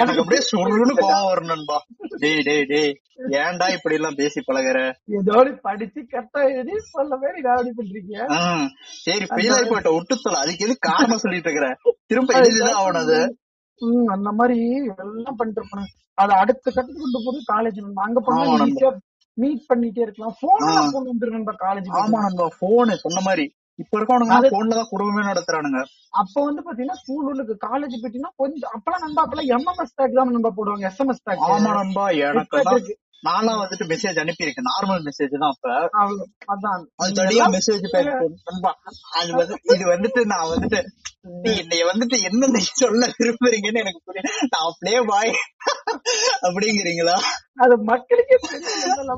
எனக்கு அப்படியே சுருன்னு கோவம் வரும் நண்பா. டேய் டேய் டேய். ஏன்டா இப்படி எல்லாம் பேசி பழகுற? ஏதோ படிச்சு கரெக்டா எழுதி சொல்ல மாதிரி ராவடி பண்றீங்க? சரி ஃபெயில் ஆகி போயிட்ட விட்டுத்தல அதுக்கு எது காரணம் சொல்லிட்டு இருக்கிற? திரும்ப எழுதிதான் ஆகணும் அது. அந்த மாதிரி எல்லாம் பண்ணிட்டு இருப்பாங்க அது அடுத்த கட்டத்துக்கு கொண்டு போது காலேஜ் அங்க போனா நண்பா. ஈஸியா மீட் பண்ணிட்டே இருக்கலாம். போன் ஆ. போன் வந்துருங்க காலேஜ் ஆமா நண்பா போனு சொன்ன மாதிரி. இப்ப இருக்கவனுங்க போன்ல தான் குடும்பமே நடத்துறானுங்க. அப்ப வந்து பாத்தீங்கன்னா ஸ்கூல் உள்ள காலேஜ் போயிட்டீங்கன்னா கொஞ்சம் அப்பெல்லாம் நண்பா அப்பெல்லாம் எம்எம்எஸ் டேக் தான் நண்பா போடுவாங்க. எஸ்எம்எஸ் டேக் ஆமா நண்பா எனக்கு நான்லாம் வந்துட்டு மெசேஜ் அனுப்பியிருக்கேன். நார்மல் மெசேஜ் தான் அப்ப. அதான். அது தனியா மெசேஜ் அது வந்து இது வந்துட்டு நான் வந்துட்டு நீ என்னைய வந்துட்டு என்ன சொல்ல விரும்புறீங்கன்னு எனக்கு புரியல நான் அப்படியே பாய் அப்படிங்கிறீங்களா? அது மக்களுக்கே தெரியல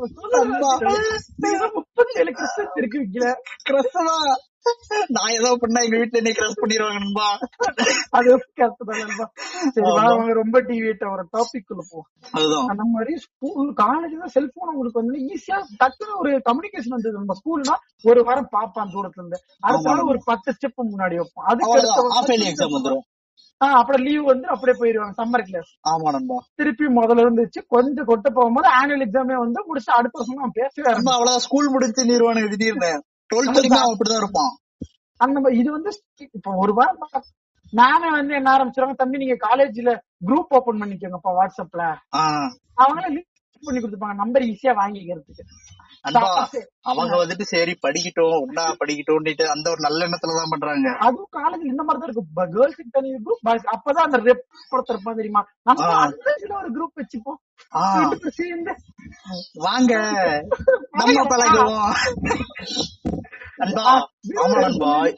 நான் ஏதோ பண்ணா எங்க வீட்டுல என்னை கிரஸ் பண்ணிடுவாங்க நண்பா. அது கரெக்ட் தான் நண்பா. சரி வா, ஆமா. அவங்க ரொம்ப டிவிட்ட ஒரு டாபிக் குள்ள போ அதுதான். அந்த மாதிரி ஸ்கூல் காலேஜ்ல செல்போன் உங்களுக்கு வந்து ஈஸியா டக்குன்னு ஒரு கம்யூனிகேஷன் வந்தது நம்ம ஸ்கூல்னா ஒரு வாரம் பாப்பான் தூரத்துல இருந்து அடுத்த ஒரு பத்து ஸ்டெப் முன்னாடி வைப்போம் அதுக்கு எக்ஸாம் வந்துரும். ஆஹ் அப்புறம் லீவ் வந்து அப்படியே போயிருவாங்க சம்மர் கிளாஸ் ஆமா நண்பா. திருப்பி முதல்ல இருந்துச்சு கொஞ்சம் கொட்ட போகும்போது ஆனுவல் எக்ஸாமே வந்து முடிச்சு அடுத்த வருஷம் அவன் பேசவே ஸ்கூல் முடிச்சு நிறுவனம் திடீர்னு. டுவெல்த் வரைக்கும் அவன் அப்படிதான் இருப்பான். அந்த இது வந்து இப்ப ஒரு வாரம் நானே வந்து என்ன ஆரம்பிச்சிருவாங்க தம்பி நீங்க காலேஜ்ல குரூப் ஓபன் பண்ணிக்கோங்கப்பா வாட்ஸ்அப்ல அவங்களே லிங்க் பண்ணி கொடுத்துப்பாங்க நம்பர் ஈஸியா வாங்கிக்கிறதுக்கு. அவங்க வந்துட்டு சரி படிக்கட்டும் ஒன்னா படிக்கட்டும்னுட்டு அந்த ஒரு நல்ல எண்ணத்துலதான் பண்றாங்க. அதுவும் காலேஜ் இந்த மாதிரி தான் இருக்கும் கேர்ள்ஸுக்கு தனி குரூப் பாய்ஸ் அப்பதான் அந்த ரெப் இருப்பான் தெரியுமா? நம்ம. அந்த ஒரு குரூப் வச்சுப்போம். சேர்ந்து. வாங்க. நம்ம பழகுவோம்.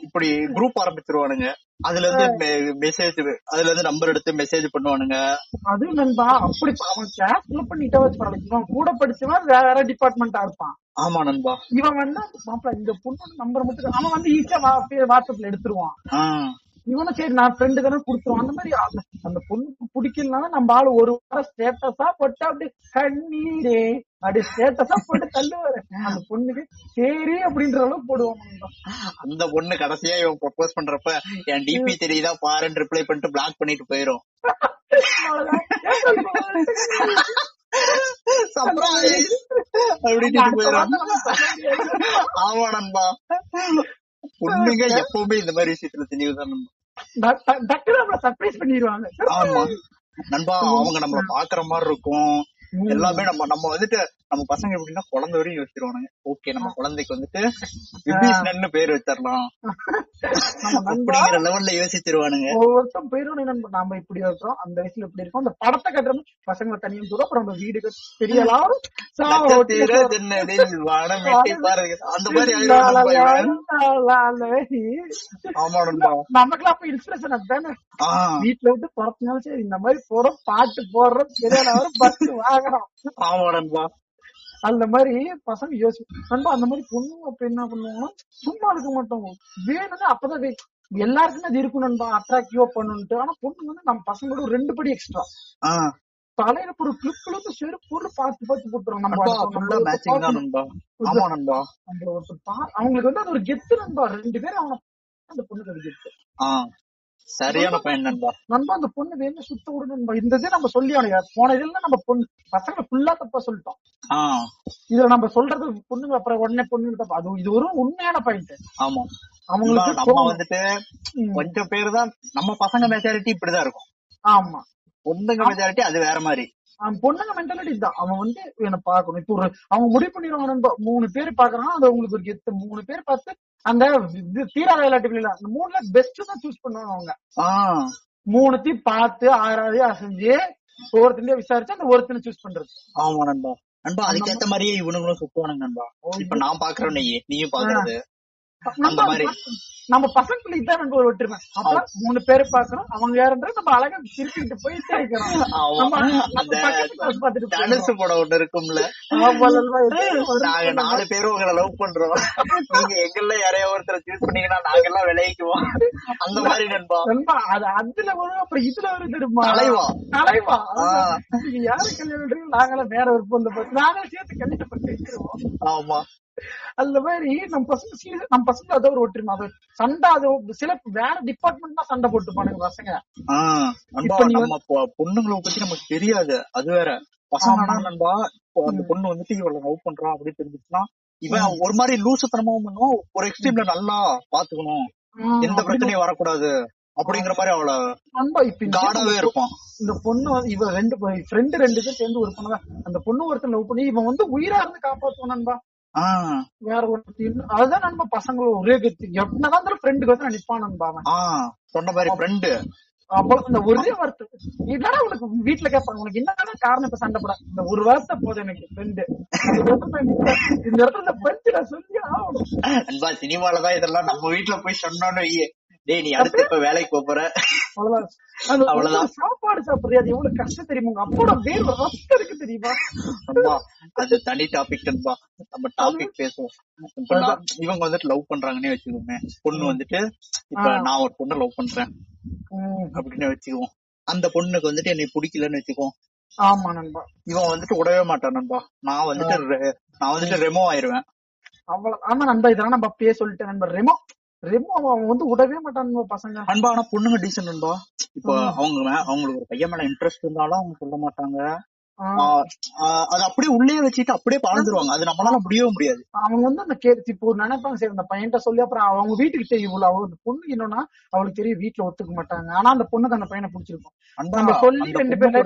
இப்படி குரூப் ஆரம்பிச்சிருவானுங்க. அதுல இருந்து மெசேஜ் அதுல இருந்து நம்பர் எடுத்து மெசேஜ் பண்ணுவானுங்க. அதுவும் நண்பா அப்படி அவன் கிளாஸ்ல பண்ணிட்டா பரவாயில்ல கூட படிச்சவன் வேற டிபார்ட்மெண்டா இருப்பான். ஆமா நண்பா. இவன் வந்து மாப்பிள இந்த பொண்ணு நம்பர் மட்டும் அவன் வந்து ஈஸியா வாட்ஸ்அப்ல எடுத்துருவான். இவனும் சரி நான் ஃப்ரெண்டு தானே கொடுத்துருவான் அந்த மாதிரி அந்த- பொண்ணுக்கு பிடிக்கலனாலும் நம்ம ஆளு ஒரு வாரம் ஸ்டேட்டஸா போட்டு அப்படி கண்ணீரே அப்படி ஸ்டேட்டஸா போட்டு தள்ளுவாரு. அந்த பொண்ணுக்கு சரி அப்படின்ற அளவுக்கு போடுவான் நண்பா. அந்த பொண்ணு கடைசியா இவன் ப்ரொபோஸ் பண்றப்ப என் டிபி தெரியுதா பாருன்னு ரிப்ளை பண்ணிட்டு பிளாக் பண்ணிட்டு போயிரும். சொல்ல முடியாது. ஆமா நண்பா. பொண்ணுங்க எப்பவுமே இந்த மாதிரி விஷயத்துல தெளிவுதான் டக்குனு நம்மள சர்ப்ரைஸ் பண்ணிடுவாங்க. ஆமா. நண்பா அவங்க நம்மள பாக்குற மாதிரி இருக்கும். எல்லாமே நம்ம நம்ம வந்துட்டு நம்ம பசங்க எப்படின்னா குழந்தை வரையும் யோசிச்சிருவானுங்க. ஓகே நம்ம குழந்தைக்கு வந்துட்டு விபீஷ்ணன்னு பேர் வச்சிடலாம். அப்படிங்கிற லெவல்ல யோசிச்சிருவானுங்க. ஒவ்வொருத்தரும் போயிடும் நம்ம நாம இப்படி இருக்கோம் அந்த வயசுல இப்படி இருக்கோம். அந்த படத்தை கட்டுறது பசங்களை தனியும் தூரம் அப்புறம் நம்ம வீடு பெரிய எல்லாரும் அந்த மாதிரி ஆமா நமக்குலாம் அப்ப இன்ஸ்பிரேஷன் அதுதானே. வீட்டுல விட்டு பிறப்பினாலும் சரி இந்த மாதிரி போறோம் பாட்டு போடுறோம் பெரிய பஸ் வாங்குறோம் ஆமா நண்பா அந்த மாதிரி பசங்க யோசி நண்பா அந்த மாதிரி பொண்ணு அப்ப என்ன பண்ணுவாங்கன்னா சும்மா இருக்க மாட்டோம். வேணும்னா அப்பதான் எல்லாருக்குமே அது இருக்கும் நண்பா அட்ராக்டிவா பண்ணுன்ட்டு. ஆனா பொண்ணு வந்து நம்ம பசங்களோட ரெண்டு படி எக்ஸ்ட்ரா தலையில ஒரு கிளிப்ல இருந்து செருப்பு பொருள் பார்த்து பார்த்து போட்டுரும் நம்ம அவங்களுக்கு வந்து அது ஒரு கெத்து நண்பா. ரெண்டு பேரும் அவன அந்த பொண்ணுக்கு அது கெத்து சரியான பையன் நண்பா. நண்பா அந்த பொண்ணு வேணும் சுத்த விடு நண்பா இந்த இது நம்ம சொல்லி அவனுங்க போன இதுல நம்ம பொண்ணு பசங்க ஃபுல்லா தப்பா சொல்லிட்டோம். இதுல நம்ம சொல்றது பொண்ணுங்க அப்புறம் உடனே பொண்ணுங்க தப்பா. அது இது ஒரு உண்மையான பாயிண்ட் ஆமா. அவங்களுக்கு நம்ம. வந்துட்டு கொஞ்சம் பேர் தான் நம்ம பசங்க மெஜாரிட்டி இப்படிதான் இருக்கும். ஆமா. பொண்ணுங்க மெஜாரிட்டி அது வேற மாதிரி. அவன் பொண்ணுங்க மென்டாலிட்டி தான் அவன் வந்து என்ன பாக்கணும் இப்போ ஒரு அவங்க முடிவு பண்ணிடுவாங்க நண்பா. மூணு பேர் பாக்குறான் அது அவங்களுக்கு ஒரு கெத்து. மூணு பேர் பார்த்து அந்த இது தீராத விளையாட்டுகள் அந்த மூணுல பெஸ்ட் தான் சூஸ் பண்ணுவாங்க அவங்க. மூணுத்தையும் பார்த்து ஆறாவது செஞ்சு ஒவ்வொருத்தனையும் விசாரிச்சு அந்த ஒருத்தனை சூஸ் பண்றது. ஆமா நண்பா. நண்பா அதுக்கேத்த மாதிரியே இவனுங்களும் சுத்துவானுங்க நண்பா. இப்ப நான் பாக்குறேன் நீ நீயும் பாக்குறது. அந்த நம்ம மாதிரி. நம்ம பசங்களுக்கு இதான் நண்பர் ஒற்றுமை அப்ப மூணு பேரு பாக்குறோம் அவங்க யாருன்றா நம்ம அழகா சிரிச்சுட்டு போயிட்டே இருக்கிறோம். நம்ம நம்ம. தனுசு படம் ஒண்ணு இருக்கும்ல. ஒரு நாங்க நாலு பேரும் உங்களை லவ் பண்றோம். நீங்க எங்கெல்ல யாரையா ஒருத்தரை சூஸ் பண்ணீங்கன்னா நாங்கெல்லாம் விளைவிக்குவோம் அந்த மாதிரி நண்பா. நண்பா, அது அதுல வரும் அப்புறம் இதுல வரும் தெரியுமா தலைவா. தலைவா. நீங்க யாரு கல்யாணம் நாங்களும் வேற ஒரு பொண்ணு நாங்களும் சேர்த்து கல்யாணம் பண்ணி ஆமா. அந்த மாதிரி நம்ம பசங்க serious- நம்ம பசங்க அதை ஒரு ஒற்றுமை. அது சண்டை அது சில வேற டிபார்ட்மெண்ட் தான் சண்டை போட்டு பானுங்க பசங்க பொண்ணுங்களை பத்தி நமக்கு தெரியாது. அது வேற. பசங்கன்னா நண்பா இப்போ அந்த பொண்ணு வந்துட்டு இவளை லவ் பண்றா அப்படின்னு தெரிஞ்சுச்சுன்னா இவன் ஒரு மாதிரி லூசுத்தனமாவும் பண்ணுவான் ஒரு எக்ஸ்ட்ரீம்ல நல்லா பாத்துக்கணும். எந்த பிரச்சனையும் வரக்கூடாது அப்படிங்கிற மாதிரி அவள நண்பா இப்ப இந்த காடாவே இருப்பான். இந்த பொண்ணு இவ ரெண்டு ஃப்ரெண்டு ரெண்டு பேர் சேர்ந்து ஒரு பொண்ணு அந்த பொண்ணு ஒருத்தன் லவ் பண்ணி இவன் வந்து உயிரா இருந்து காப்பாத்துவான் நண்பா. வேற இல்ல. அதுதான் நண்பா பசங்களும் ஒரே கத்தி. இருந்தாலும் ஃப்ரெண்டுக்கு வந்து நிப்பான் நண்பா அவன் ஆஹ் சொன்ன மாதிரி ஃப்ரெண்டு அவ்வளவு இந்த ஒரே வார்த்தை என்னடா உனக்கு வீட்டுல கேட்பாங்க உனக்கு என்னடா காரணம் இப்ப சண்டை போட? இந்த ஒரு வார்த்தை போதும் எனக்கு ஃப்ரெண்டு இந்த இடத்துல இந்த பஞ்சு நான் சொல்லி ஆகணும். சினிமாலதான் இதெல்லாம் நம்ம வீட்டுல போய் சொன்னோன்னு டேய் நீ அடுத்து இப்ப வேலைக்கு போற? அவ்வளவுதான். சாப்பாடு சாப்பிடுறியா அது எவ்வளவு கஷ்டம் தெரியுமா? உங்க அப்போட வேர் ரத்தம் இருக்கு தெரியுமா? நண்பா அது தனி டாபிக் நண்பா. நம்ம டாபிக் பேசுவோம். இவங்க வந்துட்டு லவ் பண்றாங்கன்னே வச்சுக்கோங்க பொண்ணு வந்துட்டு இப்ப. நான் ஒரு பொண்ணை லவ் பண்றேன். அப்படின்னு வச்சுக்குவோம். அந்த பொண்ணுக்கு வந்துட்டு என்னை பிடிக்கலன்னு வச்சுக்குவோம். ஆமா நண்பா. இவன் வந்துட்டு விடவே மாட்டான் நண்பா. நான் வந்துட்டு நான் வந்துட்டு ரெமோ ஆயிருவேன். அவ்வளவு ஆமா நண்பா இதெல்லாம் நம்ம அப்பயே சொல்லிட்டேன் நண்பா. ரெமோ ரெமோ அவன் வந்து விடவே மாட்டான் பசங்க. அன்பா ஆனா பொண்ணுங்க டீசன்ட் நண்பா இப்ப அவங்க அவங்களுக்கு ஒரு பையன் மேல இன்ட்ரெஸ்ட் இருந்தாலும் அவங்க சொல்ல மாட்டாங்க. அது அப்படியே உள்ளே வச்சுட்டு அப்படியே பாழ்ந்துருவாங்க அது நம்மளால முடியவே முடியாது. அவங்க வந்து அந்த கே இப்போ நினைப்பாங்க சரி அந்த பையன்கிட்ட சொல்லி அப்புறம் அவங்க வீட்டுக்கு தெரியும் இவ்வளவு அவ அந்த பொண்ணு என்னன்னா அவளுக்கு தெரியும் வீட்டுல ஒத்துக்க மாட்டாங்க. ஆனா அந்த பொண்ணுக்கு அந்த பையனை பிடிச்சிருக்கும். நம்ம சொல்லி அந்த ரெண்டு பேர்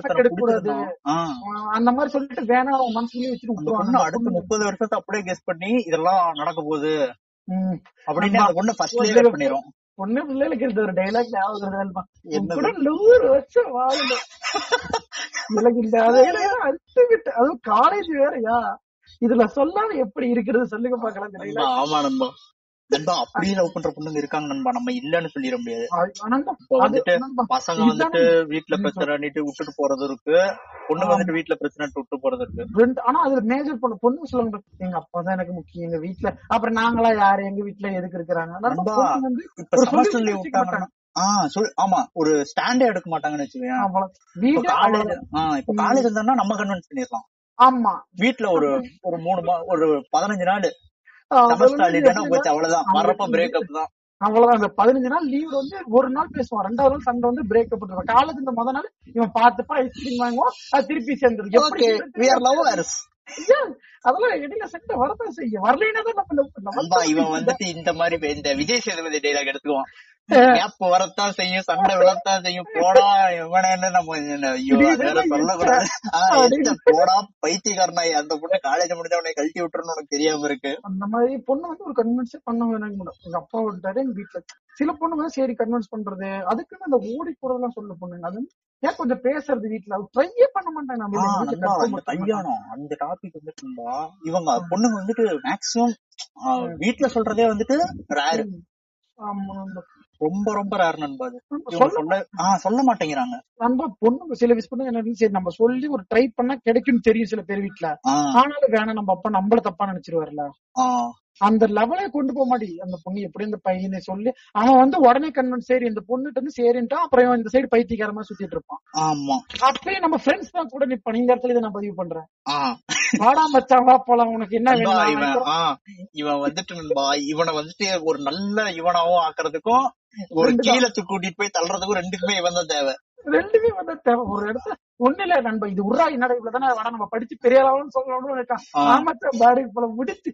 ஆ, ஆஹ் அந்த மாதிரி சொல்லிட்டு வேணா அவன் மனசுலயே வச்சுட்டு அந்த அடுத்த முப்பது வருஷத்தை அப்படியே கெஸ் பண்ணி இதெல்லாம் நடக்க போகுது. அப்படின்னு பொண்ணு ஃபர்ஸ்ட்லயே பண்ணிரும். பொண்ணு பிள்ளைகளுக்கு இருந்த ஒரு டைலாக் ஞாபகம்? கூட நூறு வருஷம் வாழணும் எனக்கு இந்த விட்டு அதுவும் காலேஜ் வேறயா? இதுல சொல்லாம எப்படி இருக்கிறது சொல்லுங்க பாக்கலாம் இந்த dialogue. ஆமா நண்பா. நண்பா அப்படியே லவ் பண்ற பொண்ணுங்க இருக்காங்க நண்பா. நம்ம இல்லன்னு சொல்லிட முடியாது. அது- இப்ப அது வந்துட்டு பசங்க வந்துட்டு வீட்டுல பிரச்சனைட்டு விட்டுட்டு போறது இருக்கு. பொண்ணுங்க வந்துட்டு வீட்டுல பிரச்சனை விட்டு போறது இருக்கு. ஆனா அதுல மேஜர் பொண்ணு பொண்ணு சொல்லுவாங்க எங்க அப்பா தான் எனக்கு முக்கியம் எங்க வீட்டுல அப்புறம் நாங்களா யாரு எங்க வீட்டுல எதுக்கு இருக்கிறாங்க? பொண்ணு ஆஹ் சொல் ஆமா ஒரு ஸ்டாண்டே எடுக்க மாட்டாங்கன்னு வச்சுக்கோங்க காலேஜ். ஆஹ் இப்ப காலேஜ் இருந்தா நம்ம கன்வின்ஸ் பண்ணிடலாம். ஆமா. வீட்டுல ஒரு ஒரு மூணு ஒரு பதினஞ்சு நாள் அவ்வளவுதான் வர்றப்ப பிரேக்கப் தான். அவ்வளவுதான். அந்த பதினஞ்சு நாள் லீவ் வந்து ஒரு நாள் பேசுவான் ரெண்டாவது நாள் சண்டை வந்து பிரேக்கப் பண்ணுவான் காலேஜ் இந்த முத நாள் இவன் பார்த்துப்பா ஐஸ்கிரீம் வாங்குவான் அது திருப்பி சேர்ந்துருக்கு அதெல்லாம் இடையில சண்டை வரதான் செய்யும். வரலைன்னா தான் நம்ம இவன் வந்துட்டு இந்த மாதிரி இந்த விஜய் சேதுபதி டைலாக் எடுத்துக்குவான். கேப் வரத்தான் செய்யும் சண்டை விழத்தான் செய்யும். போடா என்ன நம்ம ஐயோ சொல்லக்கூடாது. போடா பைத்தியக்காரனாய் அந்த பொண்ணு காலேஜ் முடிஞ்ச உடனே கழட்டி விட்டுறன்னு உனக்கு தெரியாம இருக்கு. அந்த மாதிரி பொண்ணு வந்து ஒரு கன்வின்ஸே பண்ண வேணாங்க மேடம் எங்க அப்பா விட்டாரு எங்க வீட்டுல சில பொண்ணு வந்து சரி கன்வின்ஸ் பண்றது அதுக்குன்னு அந்த ஓடி போறதெல்லாம் சொல்ல பொண்ணுங்க. அது ஏன் கொஞ்சம் பேசுறது வீட்டுல ட்ரையே பண்ண மாட்டாங்க. கல்யாணம் அந்த டாபிக் வந்துட்டு இவங்க பொண்ணுங்க வந்துட்டு மேக்சிமம் வீட்டுல சொல்றதே வந்துட்டு ரேர். ரொம்ப ரொம்ப ரேர் நண்பா அது. சொல்ல மாட்டேங்கிறாங்க. நண்பா பொண்ணுங்க சில விஷயம் பொண்ணுங்க என்ன சரி நம்ம சொல்லி ஒரு ட்ரை பண்ணா கிடைக்கும்னு தெரியும் சில பேர் வீட்டுல ஆனாலும் வேணாம் நம்ம அப்பா நம்மள தப்பா நினைச்சிருவாருல அந்த லெவலே கொண்டு போக மாட்டி அந்த பொண்ணு எப்படி இந்த பையனை சொல்லி அவன் வந்து உடனே கன்வென்ஸ் சரி இந்த பொண்ணுட்டு வந்து சரின்ட்டான் அப்புறம் இந்த சைடு பைத்தியக்காரமா சுத்திட்டு இருப்பான். ஆமா. அப்பயே நம்ம ஃப்ரெண்ட்ஸ் தான் கூட நிப்பான் இந்த இடத்துல இதை நான் பதிவு பண்றேன். வாடா மச்சான் வா போலாம். உனக்கு என்ன வேணும் இவன் வந்துட்டு இவனை வந்துட்டு ஒரு நல்ல இவனாவும் ஆக்குறதுக்கும் ஒரு ரெண்டுதான். கீழத்து கூட்டிட்டு போய் தள்ளுறதுக்கும் ரெண்டுக்குமே இவன் தான் தேவை. ரெண்டுமே வந்து தேவை. ஒரு இடத்துல ஒண்ணு இல்ல நண்பா இது உர்ரா என்னடா இவ்வளவுதானே வாடா நம்ம படிச்சு பெரிய அளவுன்னு சொல்லணும்னு நினைக்கான் ஆ. ஆமாச்சா பாரு போல முடிச்சு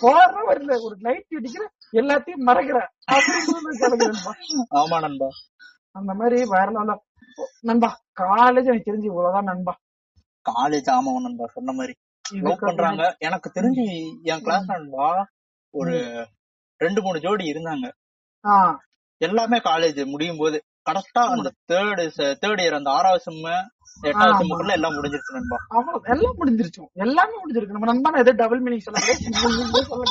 போற வரல ஒரு லைட் அடிக்கிற எல்லாத்தையும் மறக்கிற ஆமா நண்பா. அந்த மாதிரி வேற ஆ- நண்பா காலேஜ் எனக்கு தெரிஞ்சு இவ்வளவுதான் நண்பா. காலேஜ் ஆமா நண்பா சொன்ன மாதிரி. பண்றாங்க. எனக்கு தெரிஞ்சு என் கிளாஸ் நண்பா ஒரு ரெண்டு மூணு ஜோடி இருந்தாங்க. எல்லாமே காலேஜ் முடியும் போது. கரெக்டா அந்த தேர்டு தேர்ட் இயர் அந்த ஆறாவது செம்ம எட்டாவது. செம்முக்குள்ள எல்லாம் முடிஞ்சிருச்சு நண்பா. அவ்வளவு எல்லாம் முடிஞ்சிருச்சோம் எல்லாமே முடிஞ்சிருக்கு. நம்ம நண்பன் எதோ டபுள் மீனிங் சொல்ல சொல்ல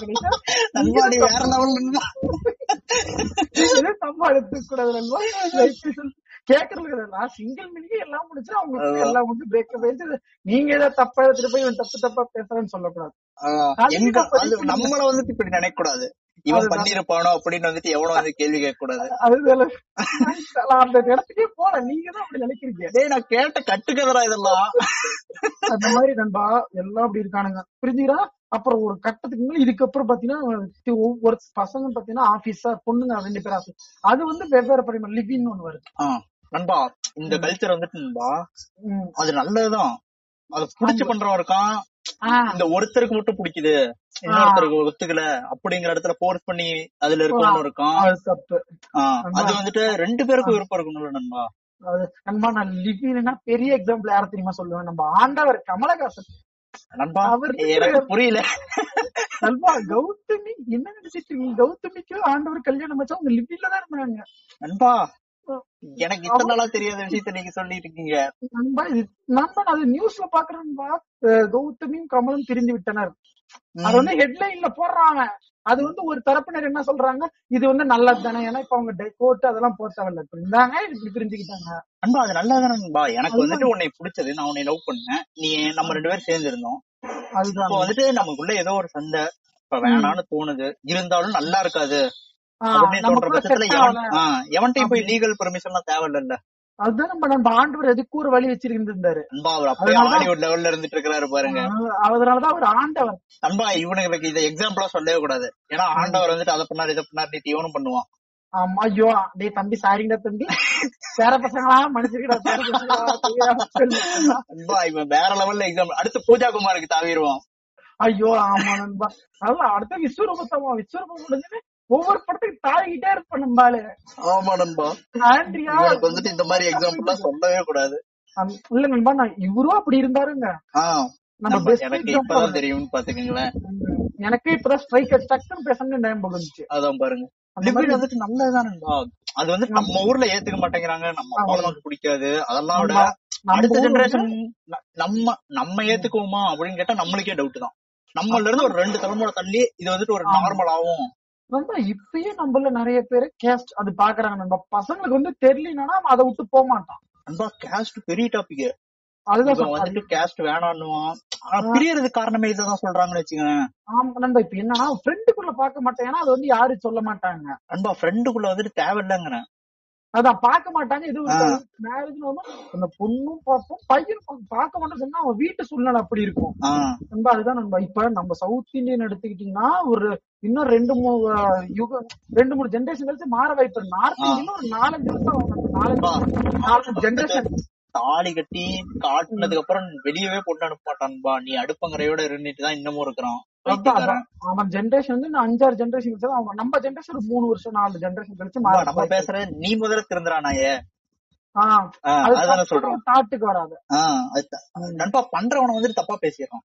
நண்பா வேற லெவல் நண்பா. தப்பா எடுத்துக்க கூடாது நண்பா. கேக்குறது நான் சிங்கிள் மீனிங் எல்லாம் முடிச்சு அவங்களுக்கு எல்லாம் வந்து பிரேக்கப் ஆயிடுச்சு. நீங்க ஏதாவது தப்பா எடுத்துட்டு போய் இவன் தப்பு தப்பா பேசுறேன்னு சொல்லக்கூடாது. நம்மள வந்துட்டு இப்படி நினைக்க கூடாது. இவன். பண்ணிருப்பானோ அப்படின்னு வந்துட்டு எவனும் வந்து கேள்வி கேட்க கூடாது அந்த இடத்துக்கே போல நீங்க தான் அப்படி நினைக்கிறீங்க? டேய் நான் கேட்ட கட்டுக்கதரா இதெல்லாம். அந்த மாதிரி நண்பா எல்லாம் அப்படி இருக்கானுங்க. புரிஞ்சுக்கிறா? அப்புறம் ஒரு கட்டத்துக்கு மேல இதுக்கப்புறம் பாத்தீங்கன்னா ஒவ்வொரு பசங்க பாத்தீங்கன்னா ஆபீஸா பொண்ணுங்க ரெண்டு பேர் ஆபீஸ் அது வந்து வெவ்வேறு பரிமாணம் லிவின்னு ஒண்ணு வருது. நண்பா இந்த கல்ச்சர் வந்துட்டு நண்பா. அது நல்லதுதான். அது புடிச்சு பண்றவன் இருக்கான். இந்த ஒருத்தருக்கு மட்டும் பிடிக்குது. இன்னொருத்தருக்கு ஒத்துக்கல. அப்படிங்கிற இடத்துல ஃபோர்ஸ் பண்ணி அதுல இருக்கவனும் இருக்கான் அது வந்துட்டு ரெண்டு பேருக்கும் விருப்பம் இருக்கணும்ல நண்பா? அது நண்பா நான் லிவின்னா பெரிய எக்ஸாம்பிள் யார தெரியுமா சொல்லுவேன்? நம்ம ஆண்டவர் கமலஹாசன். நண்பா அவர் எனக்கு புரியல. நண்பா கௌதமி என்ன நினைச்சிட்டு இருக்கீங்க கௌதமிக்கு ஆண்டவர் கல்யாணம் வச்சா அவங்க லிவில தான் இருந்தாங்க. நண்பா எனக்கு இத்தனை நாளா தெரியாத விஷயத்த நீங்க சொல்லிட்டு இருக்கீங்க நண்பா இது நண்பா நான் அது நியூஸ்ல பாக்குறேன்பா கௌதமியும் கமலும் பிரிந்து விட்டனர். அது வந்து ஹெட்லைன்ல அவன். அது வந்து ஒரு தரப்பினர் என்ன சொல்றாங்க? இது வந்து நல்லது தானே. ஏன்னா இப்ப அவங்க கோர்ட் அதெல்லாம் தேவையில்ல. இப்ப இருந்தாங்க இப்படி பிரிஞ்சுக்கிட்டாங்க. நண்பா அது நல்லதானே நண்பா. எனக்கு வந்துட்டு உன்னை பிடிச்சது. நான் உன்னை லவ் பண்ணேன். நீ நம்ம ரெண்டு பேரும் சேர்ந்து இருந்தோம் அதுதான் வந்துட்டு நமக்குள்ள ஏதோ ஒரு சண்டை. இப்ப வேணான்னு தோணுது. இருந்தாலும் நல்லா இருக்காது. எவன்கிட்டயும் போய் லீகல் பெர்மிஷன் எல்லாம் தேவையில்ல அதுதான் நம்ம நம்ம ஆண்டவர் எதுக்கு ஒரு வழி வச்சிருந்தாரு லெவல்ல இருந்துட்டு இருக்காரு பாருங்க. அதனாலதான் அவர் ஆண்டவர். நண்பா இவனுங்களுக்கு இதை எக்ஸாம்பிளா சொல்லவே கூடாது. ஏன்னா ஆண்டவர் வந்துட்டு அதை பண்ணாரு இதை பண்ணாரு நீ இவனும் பண்ணுவான். ஆமா ஐயோ டேய் தம்பி சாரிங்கடா தம்பி. பேர பசங்களா? மனுஷங்கடா இவன் வேற லெவல்ல எக்ஸாம்பிள் அடுத்து பூஜா குமாருக்கு தாவிடுவான். ஐயோ ஆமா நண்பா. அதான் அடுத்த விஸ்வரூபத்தமா விஸ்வரூபம் முடிஞ்சு ஒவ்வொரு படத்துக்கு தாழ்கிட்டே இருப்பேன் நம்பாலு ஆமா நண்பா. ஆண்ட்ரியா வந்துட்டு இந்த மாதிரி எக்ஸாம்பிள் எல்லாம் சொல்லவே கூடாது. இல்ல நண்பா நான் இவரும் அப்படி இருந்தாருங்க. நம்ம நம்ம. தெரியும்னு பாத்துக்கங்களேன். எனக்கு இப்பதான் ஸ்ட்ரைக் டக்குன்னு பேசணும்னு டைம் அதான் பாருங்க. வந்துட்டு நல்லதுதான் நண்பா. அது வந்து நம்ம ஊர்ல ஏத்துக்க மாட்டேங்கிறாங்க. நம்ம அப்பா. நமக்கு பிடிக்காது. அதெல்லாம் விட நம்ம நம்ம அடுத்த ஜெனரேஷன் நம்ம நம்ம ஏத்துக்குவோமா அப்படின்னு கேட்டா நம்மளுக்கே டவுட் தான். நம்மள இருந்து ஒரு ரெண்டு தலைமுறை தள்ளி இது வந்துட்டு ஒரு. நார்மல் ஆகும் நண்பா இப்பயே நம்மள நிறைய பேரு கேஸ்ட் அது பாக்குறாங்க. நண்பா பசங்களுக்கு வந்து தெரியலனா அதை விட்டு போக மாட்டான். நண்பா கேஸ்ட் பெரிய டாபிக் அதுதான். வந்துட்டு கேஸ்ட் வேணான்னுவான். ஆனா பிரியறதுக்கு காரணமே இதான் சொல்றாங்கன்னு வச்சுக்கோங்க ஆமா நண்பா இப்ப என்னன்னா ஃப்ரெண்டுக்குள்ள பாக்க மாட்டேன். ஏன்னா அது வந்து யாரும் சொல்ல மாட்டாங்க. நண்பா ஃப்ரெண்டுக்குள்ள வந்துட்டு தேவையில்லைங்கிறேன். அதான் பாக்க மாட்டாங்க. இது ஆ. மேரேஜ் அந்த பொண்ணும் பார்ப்போம் பையன் பா- பார்க்க மாட்டேன்னு சொன்னா அவன் வீட்டு சூழ்நிலை அப்படி இருக்கும். நண்பா அதுதான் நண்பா இப்ப நம்ம சவுத் இந்தியன் எடுத்துக்கிட்டீங்கன்னா ஒரு இன்னும் ரெண்டு மூணு யுகம் ரெண்டு மூணு ஜெனரேஷன் கழிச்சு மாற வாய்ப்பு நார்த் ஆ. இந்தியன்ல ஒரு நாலஞ்சு வருஷம். நாலஞ்சு நாலஞ்சு ஜெனரேஷன் தாலி கட்டி காட்டுனதுக்கு அப்புறம் வெளியவே பொண்ணு அனுப்ப மாட்டான்பா நீ அடுப்பங்கரையோட இருந்துட்டு தான் இன்னமும் இருக்கிறான். அவன் ஜெனரேஷன் வந்து இன்னும் அஞ்சாறு ஜெனரேஷன் கழிச்சு அவன் நம்ம ஜெனரேஷன் ஒரு மூணு வருஷம் நாலு ஜெனரேஷன் கழிச்சு நம்ம பேசுற நீ முதல்ல ஒரு தாட்டுக்கு வராது நண்பா பண்றவன வந்துட்டு தப்பா பேசிடுறான்.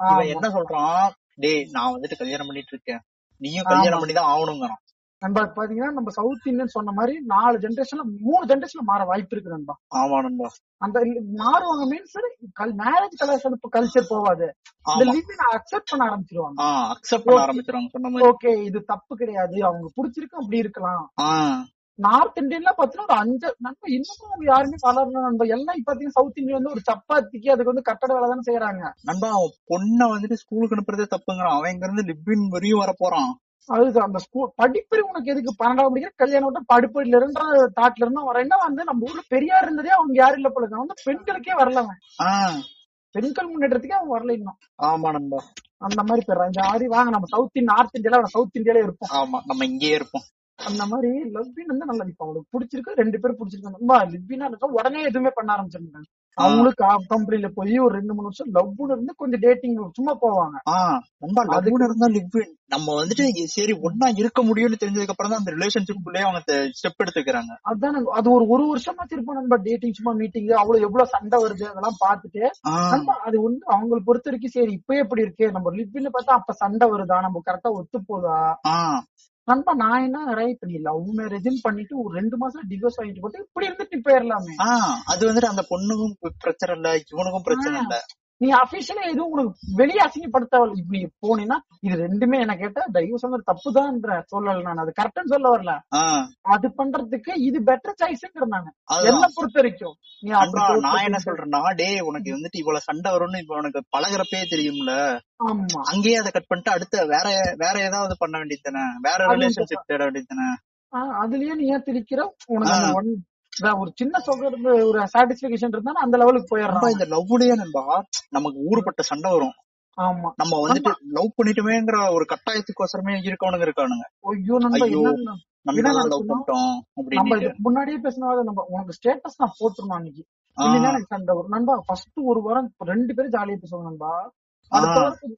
இவன். என்ன சொல்றான்? டேய் நான் வந்துட்டு கல்யாணம் பண்ணிட்டு இருக்கேன். நீயும் கல்யாணம். பண்ணி தான் ஆகணுங்கிறான். நண்பா பாத்தீங்கன்னா நம்ம சவுத் இந்தியன் சொன்ன மாதிரி நாலு ஜெனரேஷன்ல மூணு ஜெனரேஷன்ல மாற வாய்ப்பு இருக்கு நண்பா. ஆமா நண்பா. அந்த மாறுவாங்க மீன்ஸ் மேரேஜ் கல்ச்சர் கல்ச்சர் போவாது இந்த லிவின் அக்செப்ட் பண்ண ஆரம்பிச்சிருவாங்க. அக்செப்ட் பண்ண. ஆரம்பிச்சிருவாங்க சொன்ன மாதிரி. ஓகே இது தப்பு கிடையாது. அவங்க பிடிச்சிருக்கு அப்படி இருக்கலாம். நார்த் இந்தியன்ல பாத்தீங்கன்னா ஒரு அஞ்சு நண்பா இன்னமும் அவங்க யாருமே வளரணும் நண்பா. எல்லாம் பாத்தீங்கன்னா சவுத் இந்தியன் வந்து ஒரு சப்பாத்திக்கு அதுக்கு வந்து கட்டட வேலை தானே செய்யறாங்க நண்பா பொண்ணை வந்துட்டு ஸ்கூலுக்கு அனுப்புறதே தப்புங்கிறான். அவன் இங்க இருந்து லிப்பின் வரையும் வர போறான் அது அந்த ஸ்கூல் படிப்பறிவு உனக்கு எதுக்கு பன்னெண்டாம் படிக்கிற கல்யாணம் விட்டு படிப்பறில இருந்து தாட்ல இருந்து வரேன்னா வந்து நம்ம ஊர்ல பெரியார் இருந்ததே அவங்க யாரும் இல்ல போல. வந்து பெண்களுக்கே வரல பெண்கள் முன்னேற்றத்துக்கே அவன் வரல இன்னும். ஆமா நண்பா. அந்த மாதிரி போயிடுறான். இந்த மாதிரி வாங்க நம்ம சவுத் இந்தியா நார்த் இந்தியால சவுத் இந்தியால இருப்போம். ஆமா நம்ம இங்கேயே இருப்போம். அந்த மாதிரி லவ்வின் வந்து நல்லா இப்ப அவங்களுக்கு பிடிச்சிருக்கு ரெண்டு பேரும் பிடிச்சிருக்காங்க. ரொம்ப லிவ்வினா இருக்கா உடனே எதுவுமே பண்ண ஆரம்பிச்சிருந்தாங்க அவங்களுக்கு கம்பெனில போய் ஒரு ரெண்டு மூணு வருஷம் லவ்னு இருந்து கொஞ்சம் டேட்டிங் சும்மா போவாங்க. அதுக்கு- லவ்னு இருந்தா லிவ்வின் நம்ம வந்துட்டு சரி ஒன்னா இருக்க முடியும்னு தெரிஞ்சதுக்கு அப்புறம் தான் அந்த ரிலேஷன்ஷிப் அவங்க ஸ்டெப் எடுத்துக்கிறாங்க. அதான் அது ஒரு ஒரு வருஷமா திருப்போம் நண்பா டேட்டிங் சும்மா மீட்டிங் அவ்வளவு எவ்வளவு சண்டை வருது அதெல்லாம் நண்பா அது வந்து அவங்களை பொறுத்த வரைக்கும் சரி இப்ப எப்படி இருக்கு? நம்ம லிவ்வின்னு பார்த்தா அப்ப சண்டை வருதா? நம்ம கரெக்டா ஒத்து போதா? நண்பா நான் என்ன ரைட் நீ லவ் மேரேஜ்னு பண்ணிட்டு ஒரு ரெண்டு மாசம் டிவோர்ஸ் வாங்கிட்டு போட்டு இப்படி இருந்துட்டு போயிடலாமே அது வந்துட்டு அந்த பொண்ணுக்கும் பிரச்சனை இல்ல இவனுக்கும் பிரச்சனை இல்ல. நீ அபிஷியலா எதுவும் உனக்கு வெளியே அசிங்கப்படுத்த இப்ப நீ போனீங்கன்னா இது ரெண்டுமே என்ன கேட்டா தயவு சொன்னது தப்புதான்ற சொல்லல நான். அது கரெக்ட்னு சொல்ல வரல. அது பண்றதுக்கு இது பெட்டர் சாய்ஸ்ங்கிற நானு என்ன பொறுத்த வரைக்கும் நீ நான் என்ன சொல்றேன்னா டேய் உனக்கு வந்துட்டு இவ்வளவு சண்டை வரும்னு இப்ப உனக்கு பழகுறப்பே தெரியும்ல. ஆமா. அங்கேயே அதை கட் பண்ணிட்டு அடுத்த வேற வேற ஏதாவது பண்ண வேண்டியது தானே? வேற ரிலேஷன்ஷிப் தேட வேண்டியது தானே? அதுலயே நீ ஏன் திரிக்கிற? உனக்கு ஒரு சின்ன சொல்றது ஒரு சாட்டிஸ்பிகேஷன் இருந்தா அந்த லெவலுக்கு நண்பா போயிடுறான் இந்த லவ்லயே நண்பா நமக்கு ஊறுபட்ட சண்டை வரும். ஆமா. நம்ம வந்துட்டு லவ் பண்ணிட்டுமேங்கிற ஒரு கட்டாயத்துக்கோசரமே இருக்கவனுங்க இருக்கானுங்க. ஐயோ நம்ம நம்ம முன்னாடியே பேசினாவது நம்ம உனக்கு ஸ்டேட்டஸ் நான் போட்டுருந்தோம் அன்னைக்கு. எனக்கு சண்டை வரும். நண்பா ஃபர்ஸ்ட் ஒரு வாரம் ரெண்டு பேரும் ஜாலியா பேசுவாங்க நண்பா.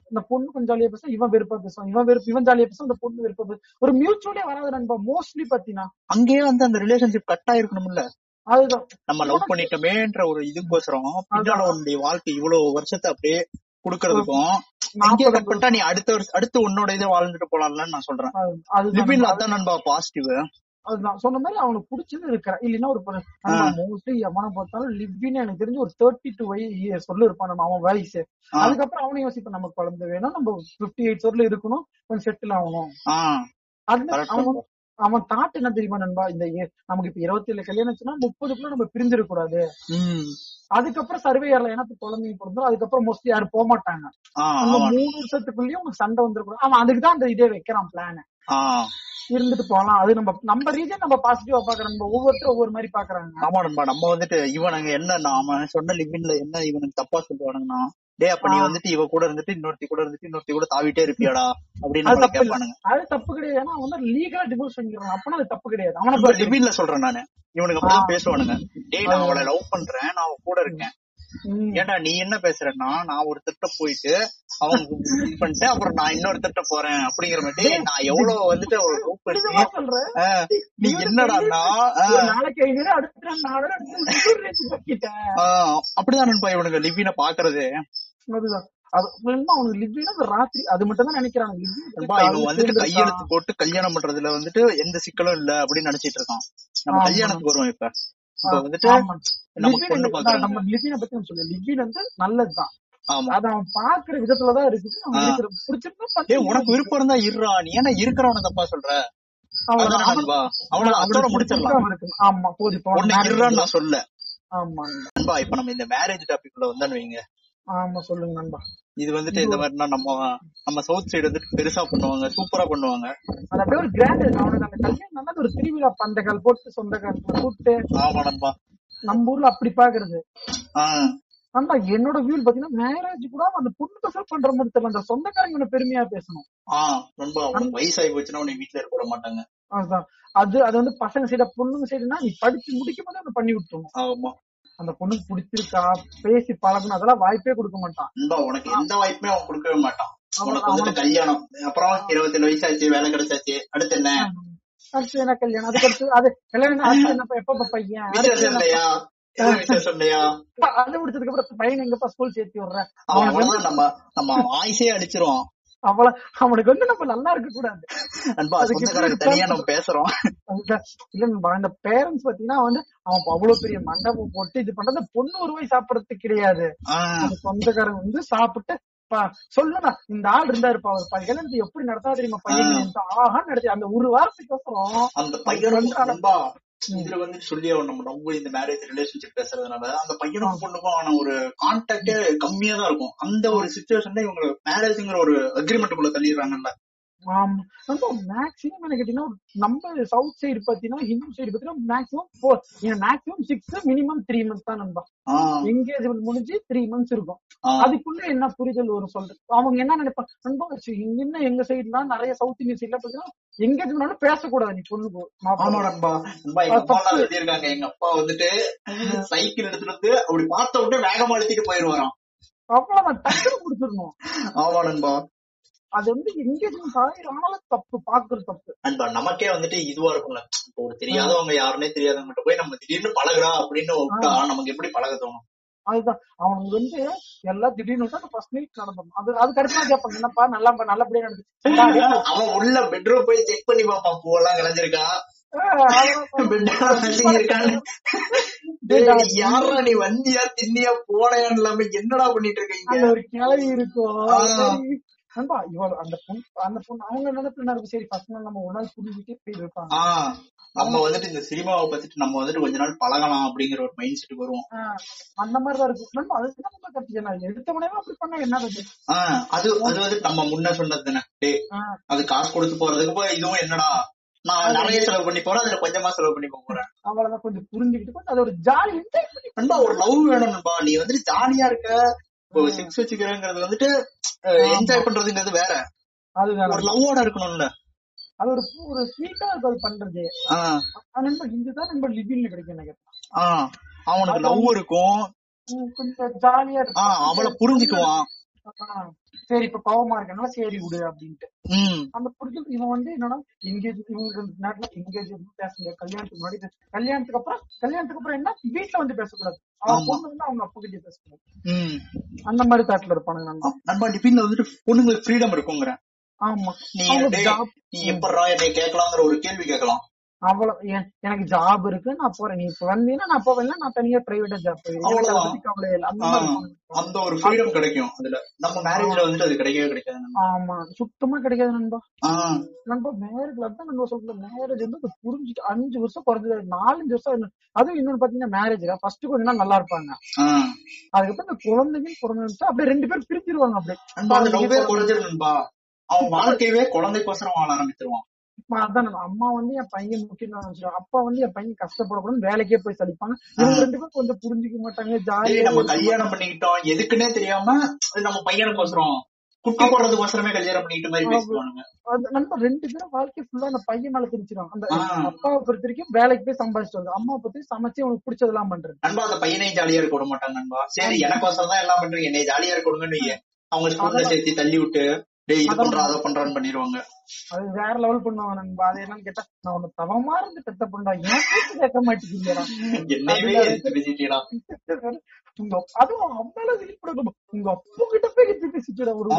இந்த பொண்ணு கொஞ்சம் ஜாலியா பேசும் இவன் வெறுப்பா பேசுவான். இவன் வெறுப்பு இவன் ஜாலியா பேசும் இந்த பொண்ணு வெறுப்பா பேசும் ஒரு மியூச்சுவலே வராது நண்பா மோஸ்ட்லி பாத்தீங்கன்னா அங்கேயே வந்து அந்த ரிலேஷன்ஷிப் கட் ஆயிருக்கணும்ல? அதுதான். நம்ம லவ் பண்ணிட்டோமேன்ற ஒரு இதுக்கோசரம் பின்னால உன்னுடைய வாழ்க்கை இவ்வளவு வருஷத்தை அப்படியே குடுக்கறதுக்கும் அங்கேயே கட் பண்ணிட்டா நீ அடுத்த அடுத்து உன்னோட இதை வாழ்ந்துட்டு போலாம்ல நான் சொல்றேன். அதான் நண்பா பாசிட்டிவ் அதுதான் சொன்ன மாதிரி அவனுக்கு பிடிச்சது இருக்கிறான் இல்லைன்னா ஒரு மோஸ்ட்லி எவனை பார்த்தாலும் லிவ்வின்னு எனக்கு தெரிஞ்சு ஒரு தேர்ட்டி டூ வய சொல்லு இருப்பான் நம்ம அவன் வயசு. அதுக்கப்புறம் அவனும் யோசிப்பான் நமக்கு குழந்தை வேணும் நம்ம பிப்டி எயிட் வரல இருக்கணும் கொஞ்சம் செட்டில் ஆகணும். அது அவன். அவன் தாட் என்ன தெரியுமா நண்பா இந்த நமக்கு இப்ப இருபத்தி ஏழு கல்யாணம் ஆச்சுன்னா முப்பதுக்குள்ள நம்ம பிரிஞ்சிடக் கூடாது அதுக்கப்புறம் சர்வே ஏறல ஏன்னா குழந்தைங்க பிறந்தோம் அதுக்கப்புறம் மோஸ்ட்லி யாரும் போக மாட்டாங்க மூணு வருஷத்துக்குள்ளேயும் சண்டை வந்துடக்கூடாது. அவன் அதுக்கு தான் அந்த இதே வைக்கிறான் பிளான் இருந்துட்டு போகலாம் அது நம்ம நம்ம ரீசன் நம்ம பாசிட்டிவா பாக்குறோம் நம்ம ஒவ்வொருத்தரும் ஒவ்வொரு மாதிரி பாக்குறாங்க ஆமா நண்பா நம்ம வந்துட்டு இவனுங்க என்ன நாம சொன்ன லிவின்ல என்ன இவனுக்கு தப்பா சொல்லுவானுங்கன்னா டேய் அப்ப நீ. வந்துட்டு இவ கூட இருந்துட்டு இன்னொருத்தி கூட இருந்துட்டு இன்னொருத்தி கூட தாவிட்டே இருப்பியாடா அப்படின்னு கேட்பானுங்க அது தப்பு கிடையாது. ஏன்னா அவன் வந்து லீகலா டிவோர்ஸ் பண்ணிக்கிறான். அப்பனா அது தப்பு கிடையாது. அவனை. லிவின்ல சொல்றேன் நானு. இவனுக்கு அப்படிதான். பேசுவானுங்க. டேய் நான் அவளை லவ் பண்றேன். நான் அவ கூட இருக்கேன். ஏன்டா நீ என்ன பேசுறேன்னா நான் ஒரு திட்ட போயிட்டு அவங்க இது பண்ணிட்டு அப்புறம் நான் இன்னொரு திட்ட போறேன் அப்படிங்கிற மாதிரி நான் எவ்வளவு வந்துட்டு நீ என்னடான்னா ஆ, அப்படிதான் நண்பா இவனுங்க லிவின பாக்குறது. அதுதான். ராத்திரி அது மட்டும் தான் நினைக்கிறாங்க இவன் வந்துட்டு கையெழுத்து போட்டு கல்யாணம் பண்றதுல வந்துட்டு எந்த சிக்கலும் இல்ல அப்படின்னு நினைச்சிட்டு இருக்கான். நம்ம. கல்யாணத்துக்கு வருவோம் இப்ப. இப்ப வந்துட்டு நம்ம லிவினை பத்தி நம்ம லிவின் வந்து நல்லதுதான். ஆமா. அது அவன் பாக்குற விதத்துலதான் இருக்குது. பிடிச்சிருந்தா உனக்கு விருப்பம் இருந்தா இருறா நீ ஏன்னா இருக்கிறவன தப்பா சொல்ற? ஆமா போது நான் சொல்ல ஆமா நண்பா இப்ப நம்ம இந்த மேரேஜ் டாபிக் உள்ள வந்தான்னு வைங்க. ஆமா சொல்லுங்க நண்பா. இது வந்துட்டு இந்த மாதிரினா நம்ம நம்ம சவுத் சைடு வந்துட்டு பெருசா பண்ணுவாங்க சூப்பரா பண்ணுவாங்க. அது அப்படியே ஒரு கிராண்ட் அவனுக்கு அந்த கல்யாணம் ஒரு திருவிழா பந்தக்கால் போட்டு சொந்தக்காரங்களை கூப்பிட்டு. ஆமா நண்பா. நம்ம ஊர்ல அப்படி பாக்குறது. ஆனா என்னோட வியூ பாத்தீங்கன்னா மேரேஜ் கூட அந்த பொண்ணு பசங்க பண்ற மாதிரி தெரியல. அந்த சொந்தக்காரங்க பெருமையா பேசணும். உனக்கு வயசாகி போச்சுன்னா உன்னை வீட்டுல இருக்க மாட்டாங்க. அது அது வந்து பசங்க சைடா பொண்ணுங்க சைடுனா நீ படிச்சு முடிக்கும் போது பண்ணி விட்டுருணும் ஆமா. அந்த பொண்ணுக்கு பிடிச்சிருக்கா பேசி பழகணும் அதெல்லாம் வாய்ப்பே கொடுக்க மாட்டான். உனக்கு எந்த வாய்ப்புமே அவன் கொடுக்கவே மாட்டான். உனக்கு வந்துட்டு கல்யாணம். அப்புறம் இருபத்தேழு வயசாச்சு வேலை கிடைச்சாச்சு. அடுத்து என்ன? அடுத்து என்ன கல்யாணம்? அதுக்கு அடுத்து அது கல்யாணம் அடுத்து என்னப்பா? எப்பப்பா பையன்? அது முடிச்சதுக்கு அப்புறம் பையன் எங்கப்பா ஸ்கூல் சேர்த்து விடுறேன் நம்ம நம்ம அடிச்சிருவோம் அவள அவனுக்கு வந்து நம்ம நல்லா இருக்க கூடாது. நம்ம பேசுறோம். இல்ல இந்த பேரண்ட்ஸ் பாத்தீங்கன்னா வந்து அவன் அவ்வளவு பெரிய மண்டபம் போட்டு இது பண்றது பொண்ணு ஒரு வாய் சாப்பிடறதுக்கு கிடையாது. சொந்தக்காரங்க வந்து சாப்பிட்டு சொல்லுடா இந்த ஆள் இருந்தாருப்பா அவர் கல்யாணத்தை எப்படி நடத்தா தெரியுமா பையன்? ஆஹா நடத்தி அந்த ஒரு வாரத்துக்கு அந்த பையனும் வந்து இதுல வந்து சொல்லி நம்ம ரொம்ப இந்த மேரேஜ் ரிலேஷன்ஷிப் பேசுறதுனால அந்த பையனுக்கும் பொண்ணுக்கும் ஆன ஒரு கான்டாக்டே கம்மியா தான் இருக்கும். அந்த ஒரு சுச்சுவேஷன்ல இவங்க மேரேஜ்ங்கிற ஒரு அக்ரிமெண்ட்டுக்குள்ள தள்ளிடுறாங்கல்ல. ஆமா ரொம்ப மேக்ஸிமம் என்ன கேட்டீங்கன்னா நம்ம சவுத் சைடு பாத்தீங்கன்னா ஹிந்து சைடு பாத்தீங்கன்னா maximum four maximum six minimum three months தான் நண்பா ஆஹ் எங்கேஜ்மெண்ட் முடிஞ்சு த்ரீ மந்த்ஸ் இருக்கும். அதுக்குள்ள என்ன புரிதல் வரும் சொல்றது அவங்க என்ன நினைப்பாங்க? நண்பா என்ன எங்க சைடுலாம் நிறைய சவுத் இந்தியன் சைட்ல பாத்தீங்கன்னா எங்கேஜ்மெண்ட் பேசக்கூடாது நீ பொண்ணுக்கு ஆமா மாப்பிள்ளை. நண்பா நண்பா எங்க அப்பா எங்க வந்துட்டு சைக்கிள் எடுத்துட்டு வந்து அப்படி பார்த்த உடனே வேகமா எடுத்துட்டு போயிருவாராம். அவ்வளவுதான் டக்குனு முடிச்சிடணும். ஆமா நண்பா அது வந்து எங்கேஜ்மெண்ட் ஆயிரம் ஆனாலும் தப்பு பாக்குறது தப்பு. நண்பா நமக்கே வந்துட்டு இதுவா இருக்கும்ல. இப்போ ஒரு தெரியாதவங்க யாருன்னே தெரியாதவங்க போய் நம்ம திடீர்னு பழகுறா அப்படின்னு நமக்கு எப்படி பழக தோணும்? அதுதான். அவனுக்கு வந்து எல்லாம் திடீர்னு ஃபர்ஸ்ட் நைட் நடந்தோம் அது அது கடுப்பா கேட்பாங்க என்னப்பா நல்லா நல்லபடியா நடந்துச்சு. அவன் உள்ள பெட்ரூம் போய் செக் பண்ணி பார்ப்பான் பூவெல்லாம் இருக்கான்னு டேய், நீ வந்தியா தின்னியா போனையான்னு இல்லாம என்னடா பண்ணிட்டு இருக்கீங்க? ஒரு கிளவி இருக்கும். நண்பா இவள் அந்த பொண்ணு அந்த பொண்ணு அவங்க நினைப்பு என்ன இருக்கும். சரி ஃபர்ஸ்ட் நாள் நம்ம ஒரு நாள் புரிஞ்சுட்டே போய் இருப்பாங்க. நம்ம வந்துட்டு இந்த சினிமாவை பத்திட்டு நம்ம வந்துட்டு கொஞ்ச நாள் பழகலாம் அப்படிங்கிற ஒரு மைண்ட் செட் வருவோம் ஆ, அந்த மாதிரிதான் இருக்கும். நண்பா அது நம்ம கத்துக்க நான் எடுத்த உடனே அப்படி பண்ணா என்ன அது? அது அது வந்து நம்ம முன்ன சொன்னது தானே. அது காசு கொடுத்து போறதுக்கு போய் இதுவும் என்னடா? நான் நிறைய செலவு பண்ணி போறேன் அதுல கொஞ்சமா செலவு பண்ணி போறேன். அவ்வளவுதான் கொஞ்சம் புரிஞ்சுக்கிட்டு அது ஒரு ஜாலி என்ஜாய் பண்ணி நண்பா ஒரு லவ் வேணும் நண்பா. நீ வந்துட்டு ஜாலியா இருக்க. இப்போ செக்ஸ் வச்சுக்கிறேங்கிறது வந்துட்டு என்ஜாய் பண்றதுங்கிறது வேற. அதுதான். ஒரு லவ்வோட இருக்கணும்ல. அது ஒரு ஒரு ஸ்வீட்டா இருக்கும் அது பண்றது. ஆஹ் அது நண்பா இதுதான் நம்ம லிவிங்ல கிடைக்கும் நினைக்கிறேன். அவனுக்கு லவ் இருக்கும். கொஞ்சம் ஜாலியா இருக்கும். அவளை புரிஞ்சுக்குவான். சரி இப்ப பாவமா இருக்கனால சரி விடு அப்படின்ட்டு. அந்த புரிதல் இவன் வந்து என்னன்னா எங்கேஜ் இவங்க நாட்டுல எங்கேஜ் பேச முடியாது கல்யாணத்துக்கு முன்னாடி கல்யாணத்துக்கு அப்புறம் கல்யாணத்துக்கு அப்புறம் என்ன? வீட்டுல வந்து பேசக்கூடாது. ஆமா. பொண்ணு வந்து அவங்க அப்பா கிட்ட பேசக்கூடாது. அந்த மாதிரி தாட்ல இருப்பானுங்க நண்பா டிபின்ல வந்துட்டு பொண்ணுங்களுக்கு ஃப்ரீடம் இருக்குங்கிற. ஆமா. அவங்க நீ எப்படா என்னை கேட்கலாங்கிற ஒரு கேள்வி கேட்கலாம். அவ்வளவு எனக்கு ஜாப் இருக்கு நான் போறேன். நீ இப்ப வந்தீங்கன்னா நான் போவேன். நான் தனியா பிரைவேட்டா ஜாப் இல்லை அந்த ஒரு ஃப்ரீடம் கிடைக்கும் அதுல. நம்ம மேரேஜ்ல வந்துட்டு அது கிடைக்கவே கிடைக்காது. ஆமா. சுத்தமா கிடைக்காது நண்பா. நண்பா மேரேஜ் அதான் நண்பா சொல்றேன். மேரேஜ் வந்து அது புரிஞ்சுட்டு அஞ்சு வருஷம் குறைஞ்சது. நாலஞ்சு வருஷம் அதுவும் இன்னொன்னு பாத்தீங்கன்னா மேரேஜ் ஃபர்ஸ்ட் கொஞ்ச நாள் நல்லா இருப்பாங்க. அதுக்கப்புறம் இந்த குழந்தைங்க பிறந்து அப்படியே ரெண்டு பேரும் பிரிஞ்சிருவாங்க அப்படியே. நண்பா அவன் வாழ்க்கையவே குழந்தைக்கோசரம் வாழ ஆரம்பிச்சிருவான் அதான். அம்மா வந்து என் பையன் முக்கியம் நினைச்சிருவாங்க அப்பா வந்து என் பையன் கஷ்டப்படக்கூடாது வேலைக்கே போய் சலிப்பாங்க. இவங்க ரெண்டு பேரும் கொஞ்சம் புரிஞ்சுக்க மாட்டாங்க ஜாலியா நம்ம கல்யாணம் பண்ணிக்கிட்டோம். எதுக்குன்னே தெரியாம நம்ம பையனுக்கோசரம் குட்டி போடுறதுக்கோசரமே கல்யாணம் பண்ணிக்கிட்ட மாதிரி பேசுவானுங்க அது நண்பா ரெண்டு பேரும் வாழ்க்கை ஃபுல்லா அந்த பையன் மேல திரிச்சிருவாங்க அந்த. அப்பாவை பொறுத்த வரைக்கும் வேலைக்கு போய் சம்பாதிச்சிட்டு பொறுத்த வரைக்கும் சமைச்சு அவனுக்கு பிடிச்சதெல்லாம் பண்றது. நண்பா அந்த பையனையும் ஜாலியா இருக்க விட மாட்டாங்க நண்பா. சரி எனக்கோசரம் தான் எல்லாம் பண்றீங்க. என்னை ஜாலியா இருக்க விடுங்கன்னு வைங்க. அவங்க ஸ்கூல்ல சேர்த்து தள்ளி விட்டு டேய் இது பண்றா அதை பண்றான்னு பண்ணிடுவாங்க அது வேற லெவல் பண்ணுவாங்க நண்பா. அது என்னன்னு கேட்டா நான் உன்னை தவமா இருந்து பெத்த பொண்ணா ஏன் கேட்க மாட்டேங்கிறா உங்க அதுவும் அம்மால வெளிப்படணும் உங்க அப்பா கிட்ட போய் எடுத்து பேசிட்டு ஒரு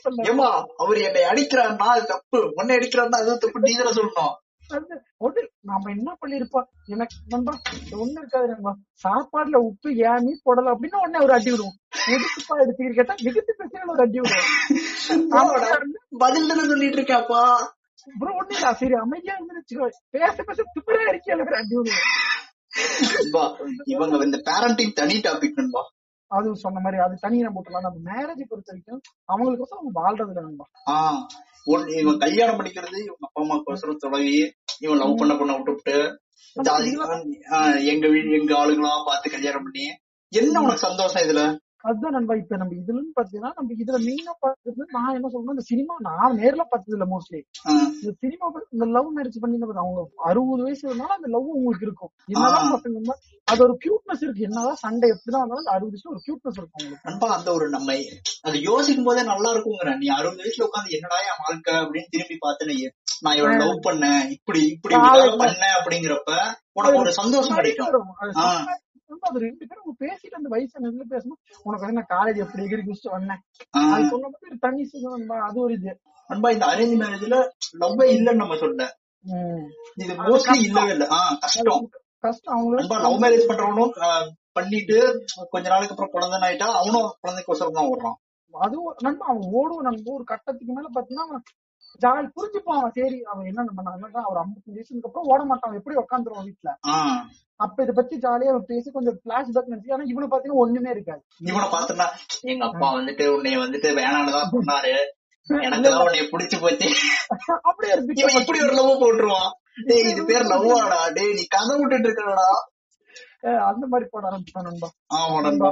சொன்னாங்க ஏமா அவர் என்னை அடிக்கிறான்னா அது தப்பு. உன்னை அடிக்கிறான்னா அது தப்பு. நீ தானே சொல்லணும். அது ஒண்ணு நாம என்ன பண்ணிருப்போம்? எனக்கு நண்பா ஒண்ணு இருக்காது நண்பா. சாப்பாடுல உப்பு ஏன் நீ போடல அப்படின்னு உடனே ஒரு அடி விடுவோம். எதுக்குப்பா எடுத்துக்கிட்டு கேட்டா விகத்து பேசுறது ஒரு அடி விடுவோம். பதில் தானே சொல்லிட்டு இருக்காப்பா? ப்ரோ ஒண்ணு இல்ல. சரி அமைதியா இருந்து பேச பேச துப்புரா இருக்கியா ஒரு அடி விடுவோம். இவங்க இந்த பேரண்டிங் தனி டாபிக் நண்பா. அது சொன்ன மாதிரி அது தனியா போட்டுலாம் நம்ம மேரேஜ் பொறுத்த வரைக்கும் அவங்களுக்கு அவங்க வாழ்றது ஒண்ணு இவன் கல்யாணம் பண்ணிக்கிறது இவங்க அப்பா அம்மாக்கோசரம் தொடங்கி இவன் லவ் பண்ண பொண்ண விட்டுவிட்டு எங்க வீடு எங்க ஆளுங்களா பார்த்து கல்யாணம் பண்ணி என்ன உனக்கு சந்தோஷம் இதுல? அதுதான் நண்பா இப்ப நம்ம இதுல பாத்தீங்கன்னா நம்ம இதுல மெயினா பாத்தது நான் என்ன சொல்றேன் இந்த சினிமா நான் நேர்ல பார்த்தது இல்ல மோஸ்ட்லி இந்த சினிமா இந்த லவ் மேரேஜ் பண்ணி என்ன பண்ணுவாங்க? அவங்க அறுபது வயசு இருந்தாலும் அந்த லவ் உங்களுக்கு இருக்கும். என்னதான் இருந்தா அது ஒரு கியூட்னஸ் இருக்கு. என்னதான் சண்டை எப்படிதான் இருந்தாலும் அறுபது வயசுல ஒரு கியூட்னஸ் இருக்கும் உங்களுக்கு நண்பா அந்த ஒரு நம்ம அது யோசிக்கும் போதே நல்லா இருக்குங்கிற நீ அறுபது வயசுல உட்காந்து என்னடா என் வாழ்க்கை அப்படின்னு திரும்பி பார்த்தனே நான் இவளை லவ் பண்ணேன். இப்படி இப்படி பண்ணேன் அப்படிங்கிறப்ப உனக்கு ஒரு சந்தோஷம் கிடைக்கும். வரும். அது ரெண்டு பேரும் அவங்க பேசிட்டு அந்த வயசு நின்று பேசணும் உனக்கு வந்து நான் காலேஜ் எப்படி எகிரி குடிச்சிட்டு வந்தேன் அது ஒரு தனி சுகம். அது ஒரு இது நண்பா இந்த அரேஞ்ச் மேரேஜ்ல லவ்வே இல்லன்னு நம்ம சொல்ல. இது மோஸ்ட்லி. இல்லவே இல்ல ஆஹ் கஷ்டம் கஷ்டம் நண்பா லவ் மேரேஜ் பண்றவனும் பண்ணிட்டு கொஞ்ச நாளுக்கு அப்புறம் குழந்தை ஆயிட்டா அவனும் குழந்தைக்கோசரம் தான் ஓடுறான் அதுவும் நண்பா அவன் ஓடுவான் நண்பா ஒரு கட்டத்துக்கு மேல பாத்தீங்கன்னா ஜாலி புரிஞ்சுப்பான் அவன் சரி அவன் என்ன பண்ணாங்க அவர் ஐம்பத்தஞ்சு வயசுக்கு அப்புறம் ஓட மாட்டான் எப்படி உட்காந்துருவான் வீட்டுல அப்ப இத பத்தி ஜாலியா அவன் பேசி கொஞ்சம் பிளாஷ்பேக் நினைச்சு ஆனா இவனை பாத்தீங்கன்னா ஒண்ணுமே இருக்காது. இவனை பார்த்தனா எங்க அப்பா வந்துட்டு உன்னைய வந்துட்டு வேணான்னுதான் சொன்னாரு. எனக்கு தான் உன்னைய புடிச்சு போச்சு. அப்படியே இவன் இப்படி ஒரு லவ் போட்டுருவான். டேய் இது பேர் லவ்வாடா டேய் நீ கதை விட்டுட்டு இருக்கடா. அந்த மாதிரி போட ஆரம்பிச்சான் நண்பா. ஆமா நண்பா,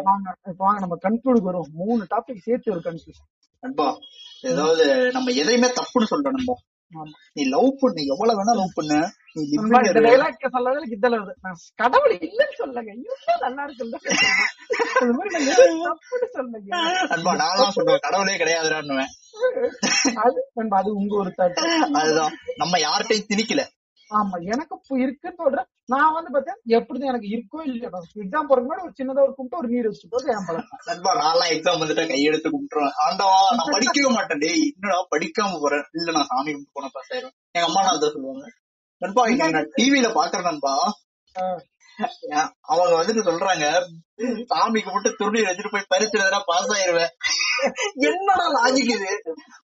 வாங்க நம்ம கன்க்ளூடுக்கு வரும் மூணு டாபிக் சேர்த்து ஒரு கன்க்ளூஷன் நண்பா ஏதாவது நம்ம எதையுமே தப்புன்னு சொல்றோம் ஆமா. நீ லவ் பண்ணு எவ்வளவு வேணா லவ் பண்ணு நீ கடவுள் இல்லன்னு சொல்லுங்க நல்லா அந்த மாதிரி நான் சொல்லுவேன் கடவுளே கிடையாதுடான்னுவேன். அது உங்க ஒரு அதுதான். நம்ம யார்கிட்டயும் திணிக்கல. ஆமா எனக்கு இருக்குன்னு சொல்றேன். நான் வந்து பார்த்தேன் எப்படி எனக்கு இருக்கோ இல்லையோ. எக்ஸாம் போறதுக்கு முன்னாடி ஒரு சின்னதா ஒரு கும்பிட்டு ஒரு நீர் வச்சுட்டு போறது என் பழக்கம் நண்பா நான்லாம் எக்ஸாம் வந்துட்டா கையெடுத்து கும்பிட்டுருவேன். ஆண்டவா நான் படிக்கவே மாட்டேன். டேய் என்னடா படிக்காம போறேன் இல்ல நான் சாமி கும்பிட்டு போன பாஸ் ஆயிரும் எங்க அம்மா நான் அதான் சொல்லுவாங்க? நண்பா இன்னைக்கு நான் டிவில பாக்குறேன் நண்பா. அவங்க வந்துட்டு சொல்றாங்க சாமி கும்பிட்டு துருணி வச்சுட்டு போய் பரிசுறதுனா பாஸ் ஆயிருவேன். என்னடா லாஜிக் இது?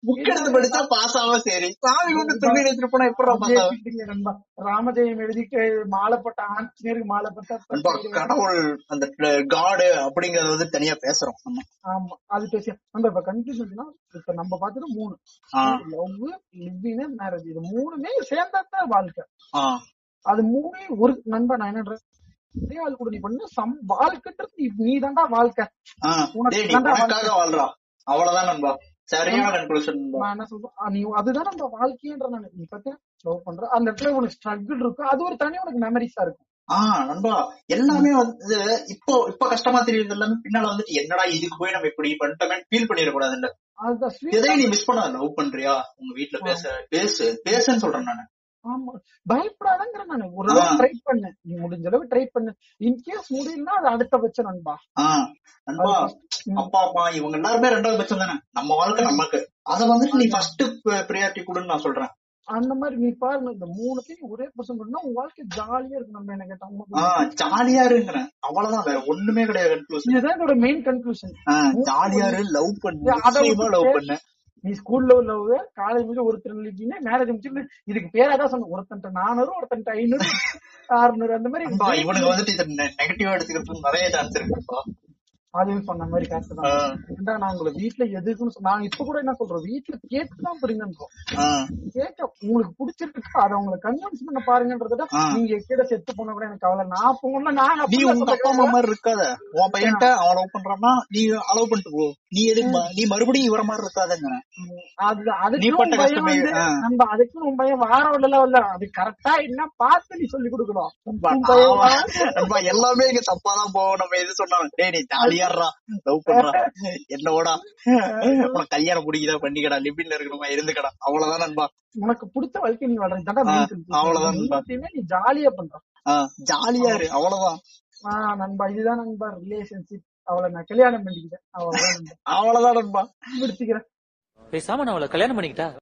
புக் எடுத்து படிச்சா பாஸ் ஆவா சரி. சாமி கும்பிட்டு துருணி வச்சுட்டு போனா எப்படா பாஸ் ஆகும்? ராமஜெயம் எழுதிட்டு மாலைப்பட்ட ஆஞ்சநேயருக்கு மாலைப்பட்ட நண்பா கடவுள் அந்த காடு அப்படிங்கறது வந்து தனியா பேசுறோம். ஆமா. அது பேசி நம்ம இப்ப கன்ஃபியூஷன் இப்ப நம்ம பார்த்தது மூணு. லவ் லிவ்வின் மேரேஜ் இது மூணுமே சேர்ந்தாதான் வாழ்க்கை. ஆ, அது மூணே ஒரு நண்பா நான் என்ன ஒரே ஆள் கூட நீ பண்ண சம் வாழ்க்கைன்றது நீ- நீ தான்டா வாழ்க்கை. உனக்காக வாழ்றா. அவ்வளவுதான் நண்பா. சரியான கன்க்ளூஷன் நண்பா. நான் என்ன சொல்றேன் ஆ, நீ அதுதான் நம்ம வாழ்க்கைன்ற நான் நீ பத்தி லவ் பண்ற. அந்த இடத்துல உனக்கு ஸ்ட்ரகிள் இருக்கும் அது ஒரு தனி உனக்கு மெமரிஸா இருக்கும். ஆஹ் நண்பா எல்லாமே வந்து இப்போ இப்ப கஷ்டமா தெரியுது எல்லாமே பின்னால வந்துட்டு என்னடா இதுக்கு போய் நம்ம இப்படி பண்ணிட்டோமே ஃபீல் பண்ணிடக்கூடாது இல்ல அதுதான் sweet எதையும் நீ மிஸ் பண்ணாத லவ் பண்றியா? உங்க வீட்ல பேச பேசு பேசுன்னு சொல்றேன் நானு. ஆமா. பயப்படாதங்கிற நானு. ஒரு ட்ரை பண்ணு நீ முடிஞ்ச அளவு ட்ரை பண்ணு. இன்கேஸ் முடியலன்னா அது அடுத்த பட்சம் நண்பா. நண்பா. அப்பா அம்மா இவங்க எல்லாருமே ரெண்டாவது பட்சம் தானே? நம்ம வாழ்க்கை நமக்கு. அத வந்துட்டு நீ ஃபர்ஸ்ட் ப்ரியாரிட்டி கொடுன்னு நான் சொல்றேன். அந்த மாதிரி நீ பாருங்க. இந்த மூணுத்தையும் ஒரே பர்சன் பண்ணா உன் வாழ்க்கை ஜாலியா இருக்கும் நம்ம என்ன கேட்டா. ஜாலியா இருங்கிறேன். அவ்வளவுதான். வேற ஒண்ணுமே கிடையாது கன்க்ளூஷன் இதுதான் இதோட மெயின் கன்க்ளூஷன் ஜாலியா இரு லவ் பண்ணு. லவ் பண்ணு. நீ ஸ்கூல்ல உள்ளவங்க காலேஜ் முடிஞ்சு ஒருத்தர் இல்லைன்னா மேரேஜ் முடிச்சு இதுக்கு பேராதான் சொன்ன ஒருத்தன்ட்ட நானூறு ஒருத்தன்ட்ட ஐநூறு அறுநூறு அந்த மாதிரி இவனுக்கு வந்துட்டு நெகட்டிவா எடுத்துக்கிறதுக்கு நிறைய சான்ஸ் இருக்குப்பா அது சொன்ன மாதிரி கரெக்ட் தான். நான் உங்களை வீட்டுல எதுக்குன்னு நான் இப்ப கூட என்ன சொல்றேன் வீட்டுல கேட்டுதான் புரியுங்கன்றோம் ஆஹ் கேட்க உங்களுக்கு பிடிச்சிருக்கு அதை உங்களை கன்வின்ஸ் பண்ண பாருங்கன்றத. நீங்க கீழே செத்து போன கூட எனக்கு கவலை நான் போன நான் நீ உங்க அப்பா அம்மா. மாதிரி இருக்காத. உன் பையன்ட்ட அவன் லவ் பண்றான்னா நீ அலோவ் பண்ணிட்டு போ. நீ எதுக்கு நீ மறுபடியும் இவர மாதிரி இருக்காதங்க அது அதுக்கு நீ பட்ட கஷ்டமே. நம்ம அதுக்கு உன் பையன் வார வரல வரல அது கரெக்டா என்ன பார்த்து நீ சொல்லி கொடுக்கணும். எல்லாமே இங்க தப்பாதான் போவோம் நம்ம எது சொன்னாலும். டேய் நீ ஜாலியாடுறா லவ் பண்றா. என்னோட உனக்கு கல்யாணம் பிடிக்குதா பண்ணிக்கடா. லிபின்ல இருக்கணுமா இருந்துக்கடா. அவ்வளவுதான் நண்பா. உனக்கு பிடிச்ச வாழ்க்கை நீ வாழ்ற. அவ்வளவுதான் நண்பா. நீ ஜாலியா பண்ற. ஜாலியா இரு. அவ்வளவுதான். ஆஹ் நண்பா இதுதான் நண்பா ரிலேஷன்ஷிப் அவளை நான் கல்யாணம் பண்ணிக்கிட்டேன் அவ்வளவுதான் நண்பா. அவ்வளவுதான் நண்பா. முடிச்சுக்கிறேன். பேசாம நான் அவளை கல்யாணம் பண்ணிக்கிட்டா?